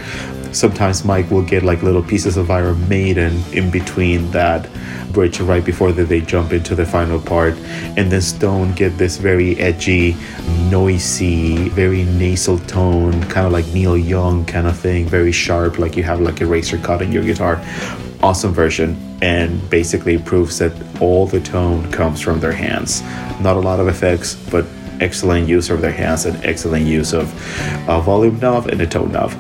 Sometimes Mike will get like little pieces of Iron Maiden in between that bridge right before that they jump into the final part, and then Stone get this very edgy, noisy, very nasal tone, kind of like Neil Young kind of thing, very sharp, like you have like a razor cut in your guitar. Awesome version, and basically proves that all the tone comes from their hands. Not a lot of effects, but excellent use of their hands and excellent use of a volume knob and a tone knob.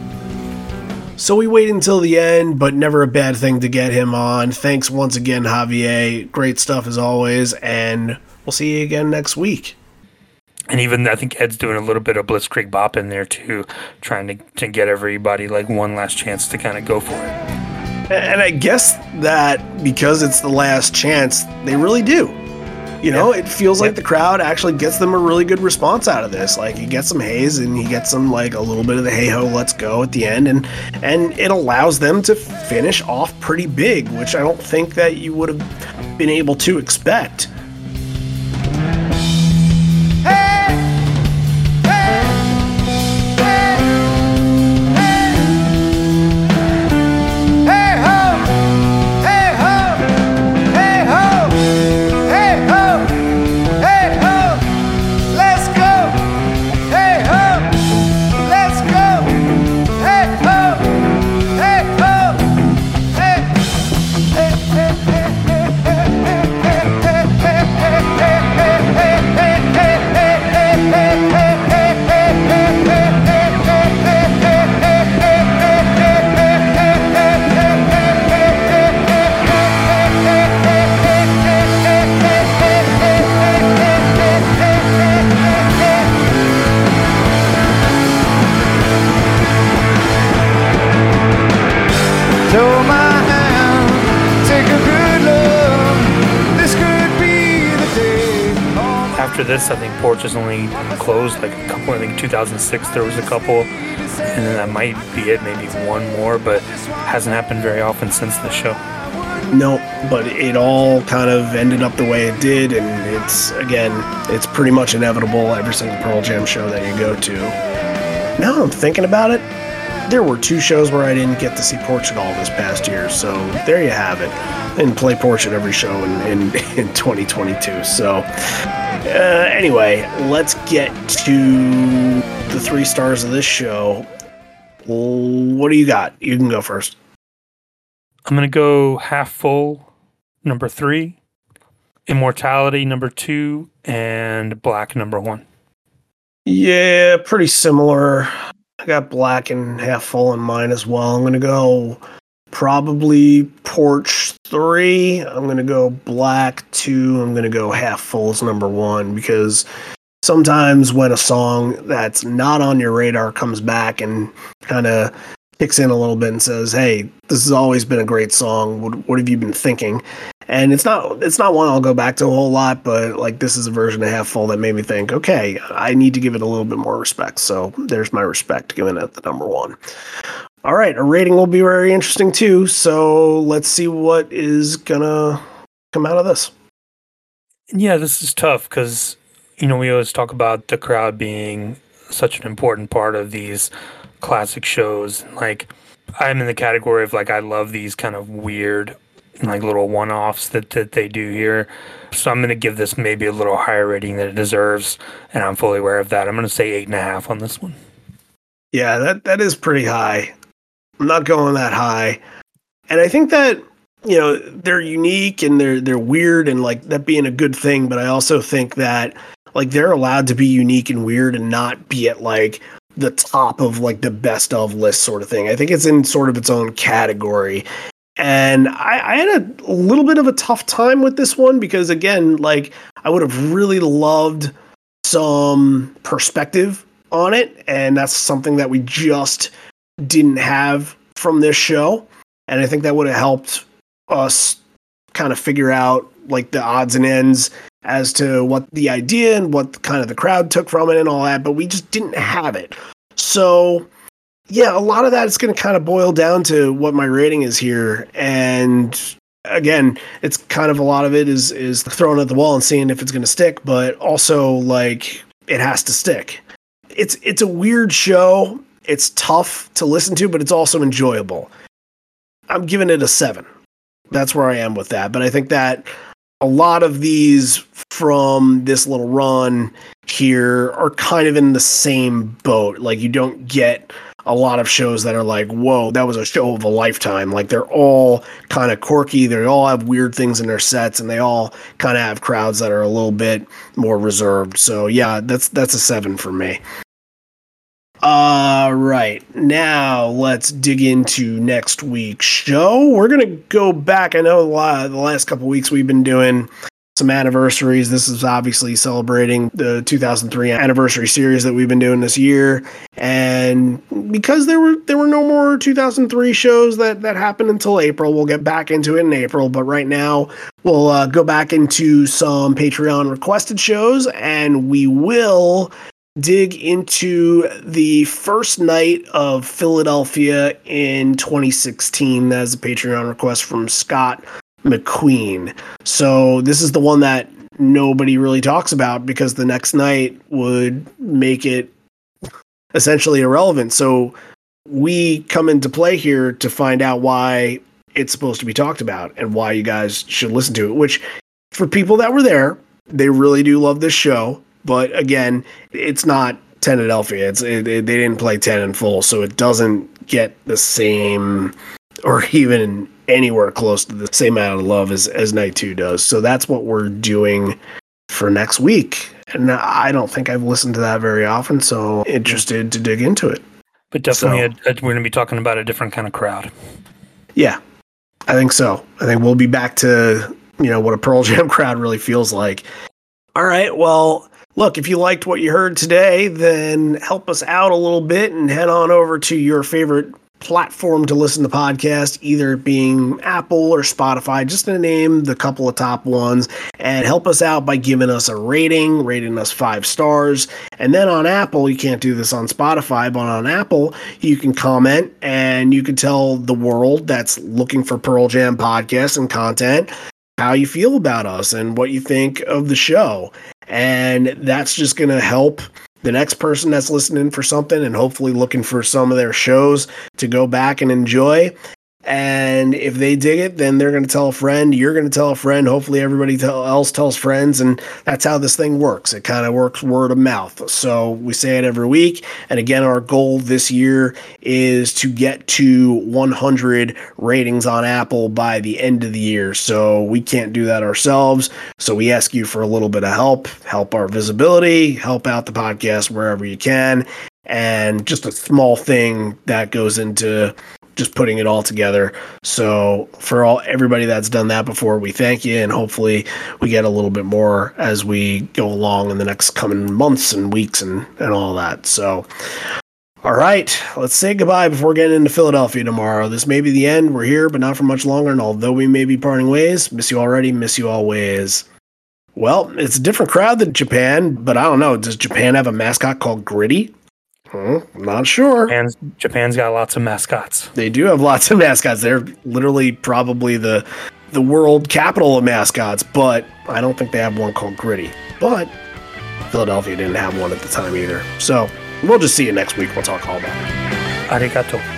So we wait until the end, but never a bad thing to get him on. Thanks once again, Javier. Great stuff as always, and we'll see you again next week. And even I think Ed's doing a little bit of Blitzkrieg Bop in there too, trying to, to get everybody like one last chance to kind of go for it. And I guess that because it's the last chance, they really do. You know, it feels like the crowd actually gets them a really good response out of this. Like he gets some haze and he gets some like a little bit of the hey ho, let's go at the end, and and it allows them to finish off pretty big, which I don't think that you would have been able to expect. Closed like a couple. I think 2006 there was a couple, and then that might be it. Maybe one more, but hasn't happened very often since the show. No, but it all kind of ended up the way it did, and it's again, it's pretty much inevitable every single Pearl Jam show that you go to. Now I'm thinking about it, there were two shows where I didn't get to see Portugal this past year, so there you have it. And play Porch at every show in, in, in 2022. So, uh, anyway, let's get to the three stars of this show. What do you got? You can go first. I'm gonna go half full, number three, immortality number two, and black number one. Yeah, pretty similar. I got black and half full in mine as well. I'm gonna go probably porch three. I'm gonna go black two. I'm gonna go half full number one because sometimes when a song that's not on your radar comes back and kind of kicks in a little bit and says, "Hey, this has always been a great song. What, what have you been thinking?" And it's not it's not one I'll go back to a whole lot, but like this is a version of Half Full that made me think, okay, I need to give it a little bit more respect. So there's my respect giving it the number one. All right, a rating will be very interesting too. So let's see what is gonna come out of this. Yeah, this is tough because you know we always talk about the crowd being such an important part of these classic shows. Like I'm in the category of like I love these kind of weird like little one-offs that, that they do here. So I'm going to give this maybe a little higher rating than it deserves, and I'm fully aware of that. I'm going to say eight and a half on this one. Yeah, that that is pretty high. I'm not going that high. And I think that you know, they're unique and they're they're weird and like that being a good thing, but I also think that like they're allowed to be unique and weird and not be at like the top of like the best of list sort of thing. I think it's in sort of its own category. And I, I had a little bit of a tough time with this one because again, like I would have really loved some perspective on it, and that's something that we just didn't have from this show. And I think that would have helped us kind of figure out like the odds and ends as to what the idea and what kind of the crowd took from it and all that, but we just didn't have it. So, yeah, a lot of that is going to kind of boil down to what my rating is here. And again, it's kind of a lot of it is is throwing at the wall and seeing if it's going to stick, but also like it has to stick. It's it's a weird show. It's tough to listen to, but it's also enjoyable. I'm giving it a 7. That's where I am with that. But I think that a lot of these from this little run here are kind of in the same boat. Like you don't get a lot of shows that are like, whoa, that was a show of a lifetime. Like they're all kind of quirky. They all have weird things in their sets, and they all kind of have crowds that are a little bit more reserved. So yeah, that's that's a seven for me. All right, now let's dig into next week's show. We're gonna go back. I know the last couple weeks we've been doing some anniversaries. This is obviously celebrating the 2003 anniversary series that we've been doing this year, and because there were there were no more 2003 shows that that happened until April, we'll get back into it in April. But right now, we'll uh, go back into some Patreon requested shows, and we will dig into the first night of Philadelphia in 2016 That is a Patreon request from Scott McQueen. So this is the one that nobody really talks about because the next night would make it essentially irrelevant. So we come into play here to find out why it's supposed to be talked about and why you guys should listen to it, which for people that were there, they really do love this show. But again, it's not Tenadelphia. It's it, it, they didn't play ten in full, so it doesn't get the same or even anywhere close to the same amount of love as as Night Two does. So that's what we're doing for next week. And I don't think I've listened to that very often, so interested to dig into it. But definitely, a, a, we're going to be talking about a different kind of crowd. Yeah, I think so. I think we'll be back to you know what a Pearl Jam crowd really feels like. All right, well, look, if you liked what you heard today, then help us out a little bit and head on over to your favorite platform to listen to podcasts, either being Apple or Spotify, just to name the couple of top ones, and help us out by giving us a rating, rating us five stars. And then on Apple, you can't do this on Spotify, but on Apple, you can comment and you can tell the world that's looking for Pearl Jam podcasts and content how you feel about us and what you think of the show. And that's just going to help the next person that's listening for something and hopefully looking for some of their shows to go back and enjoy. And if they dig it, then they're going to tell a friend. You're going to tell a friend. Hopefully, everybody tell, else tells friends. And that's how this thing works. It kind of works word of mouth. So we say it every week. And again, our goal this year is to get to 100 ratings on Apple by the end of the year. So we can't do that ourselves. So we ask you for a little bit of help, help our visibility, help out the podcast wherever you can. And just a small thing that goes into just putting it all together. So for all everybody that's done that before, we thank you, and hopefully we get a little bit more as we go along in the next coming months and weeks and and all that. So. All right, let's say goodbye before getting into Philadelphia tomorrow. This may be the end. We're here, but not for much longer. And although we may be parting ways, miss you already, miss you always. Well, it's a different crowd than Japan, but I don't know. Does Japan have a mascot called Gritty? Hmm, not sure. Japan's, Japan's got lots of mascots. They do have lots of mascots. They're literally probably the the world capital of mascots, but I don't think they have one called Gritty. But Philadelphia didn't have one at the time either. So we'll just see you next week. We'll talk all about it. Arigato.